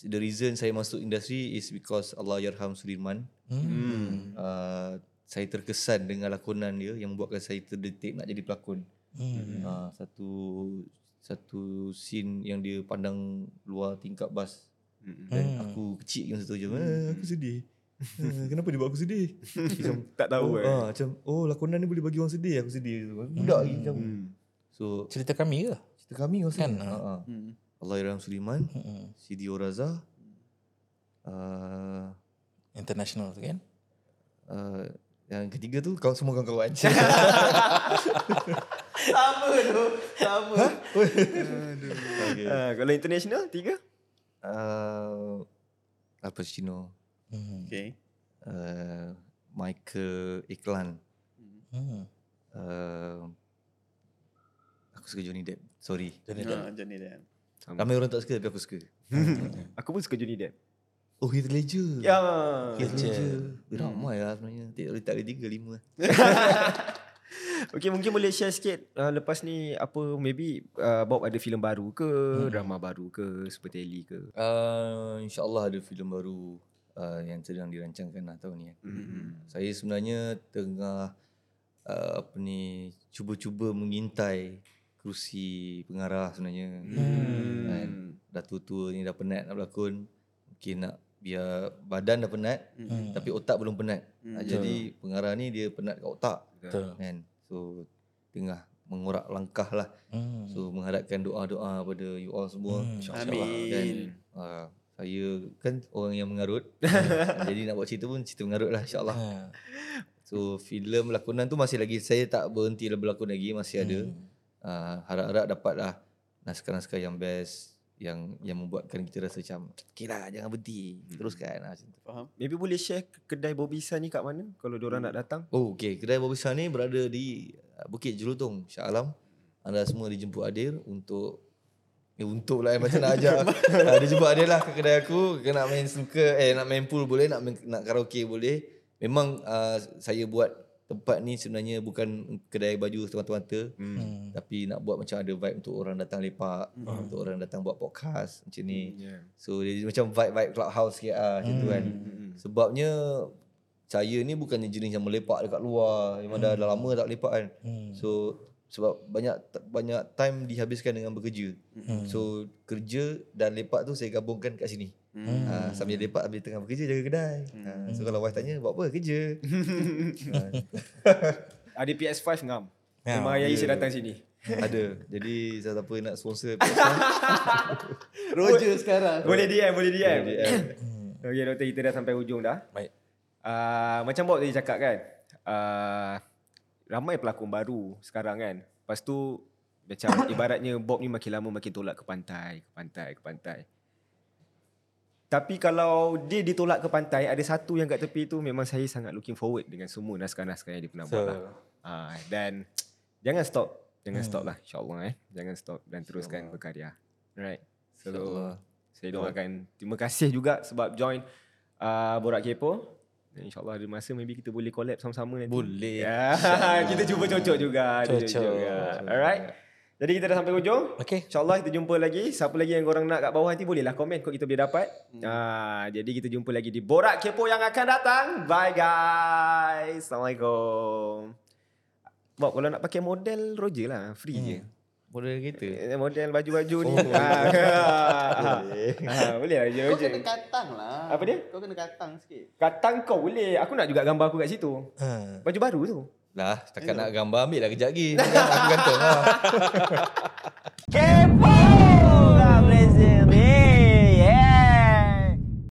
the reason saya masuk industri is because Allah yarham Sudirman. Hmm. Uh, saya terkesan dengan lakonan dia yang membuatkan saya terdetik nak jadi pelakon. Hmm. Uh, satu satu scene yang dia pandang luar tingkap bas dan Hmm. aku kecil masa tu je. Ah, aku sedih. Ah, Kenapa dia buat aku sedih? macam Tak tahu oh, eh. ah, macam oh lakonan ni boleh bagi orang sedih aku sedih. Budak lagi macam. Hmm. So Cerita kami ke? cerita kami Kan, kan, ah. uh, Hmm. Allah Irham Suliman, Hmm. Sidi Oraza, uh, International tu kan? uh, yang ketiga tu kau semua kawan-kawan. Sama tu. Sama. okay. Ah, kalau international tiga? uh, Al Pacino, Hmm. Okay. uh, Michael Iklan, Hmm. uh, aku suka Johnny Depp. Sorry. Johnny Depp. Ha, Johnny Depp. Ramai orang tak suka tapi aku suka. Aku pun suka Johnny Depp. Oh Heath Ledger. Ya. Heath Ledger. Ramai lah sebenarnya. Tak, tak ada tiga, lima. Okay mungkin boleh share sikit uh, lepas ni apa maybe uh, Bob ada filem baru ke, drama baru ke, super tele ke. Uh, InsyaAllah ada filem baru uh, yang sedang dirancangkan lah tahun ni. Hmm. Saya sebenarnya tengah uh, apa ni cuba-cuba mengintai kerusi pengarah sebenarnya. Hmm. Kan? Dah tua-tua ni dah penat nak berlakon. Mungkin nak biar badan dah penat Hmm. tapi otak belum penat. Hmm. Jadi pengarah ni dia penat kat otak Betul. kan. So tengah mengorak langkah lah. Hmm. So mengharapkan doa-doa pada you all semua. InsyaAllah Amin. kan. Uh, saya kan orang yang mengarut. Jadi nak buat cerita pun cerita mengarut lah insyaAllah. Ha. So filem lakonan tu masih lagi saya tak berhenti berlakon lagi masih ada. Uh, harap-harap dapatlah naskah-naskah yang best yang yang membuatkan kita rasa macam okay lah jangan berhenti teruskan lah macam tu. Faham? Maybe boleh share kedai Bobisan ni kat mana kalau diorang nak datang. Oh okay kedai Babi besar ni berada di uh, Bukit Jelutong Shah Alam. Anda semua dijemput Adil untuk Eh untuk lah eh, macam nak ajak uh, Dia jemput Adil lah ke kedai aku ke Nak main snooker Eh nak main pool boleh Nak main, nak karaoke boleh. Memang uh, saya buat tempat ni sebenarnya bukan kedai baju semata-mata. Hmm. Tapi nak buat macam ada vibe untuk orang datang lepak Untuk orang datang buat podcast macam ni. Yeah. So dia macam vibe-vibe clubhouse sikit lah macam tu kan. Sebabnya saya ni bukannya jenis yang melepak dekat luar. Memang dah, dah lama tak lepak kan. Hmm. So sebab banyak banyak time dihabiskan dengan bekerja. So kerja dan lepak tu saya gabungkan kat sini. Hmm. Ha, sambil lepak sambil tengah bekerja jaga kedai. Ha, so kalau wife tanya buat apa kerja. ha, Ada PS5 ngam. Ya, Memang hari saya datang sini. Ada. Jadi siapa nak sponsor Roger sekarang. Boleh DM, boleh DM. Boleh DM. Okey doktor, kita dah sampai hujung dah. Baik. Uh, macam Bob tadi cakap kan. Uh, ramai pelakon baru sekarang kan. Lepas tu macam ibaratnya Bob ni makin lama makin tolak ke pantai, ke pantai, ke pantai. Tapi kalau dia ditolak ke pantai, ada satu yang kat tepi tu memang saya sangat looking forward dengan semua naskah-naskah yang dia pernah So, buat lah. Uh, dan jangan stop. Jangan stop lah insyaAllah eh. Jangan stop dan teruskan berkarya. Alright. So, saya doakan terima kasih juga sebab join uh, Borak Kepo. InsyaAllah ada masa maybe kita boleh collab sama-sama nanti. Boleh. Ya, kita cuba cocok juga. Cocok. Cocok. juga. Alright. Jadi kita dah sampai hujung. Okay. InsyaAllah kita jumpa lagi. Siapa lagi yang korang nak kat bawah nanti bolehlah komen kod kita boleh dapat. Hmm. Ah, jadi kita jumpa lagi di Borak Kepo yang akan datang. Bye guys. Assalamualaikum. Bob kalau nak pakai model Roger lah. Free hmm. je. Model kita. Eh, Model baju-baju ni. Oh. Ah, ah, boleh lah Kau kena katang lah. Apa dia? Kau kena katang sikit. Katang kau boleh. Aku nak juga gambar aku kat situ. Ha. Baju baru tu. Lah, setakat nak gambar ambil lah kejap lagi. Aku gantung lah. Kepo!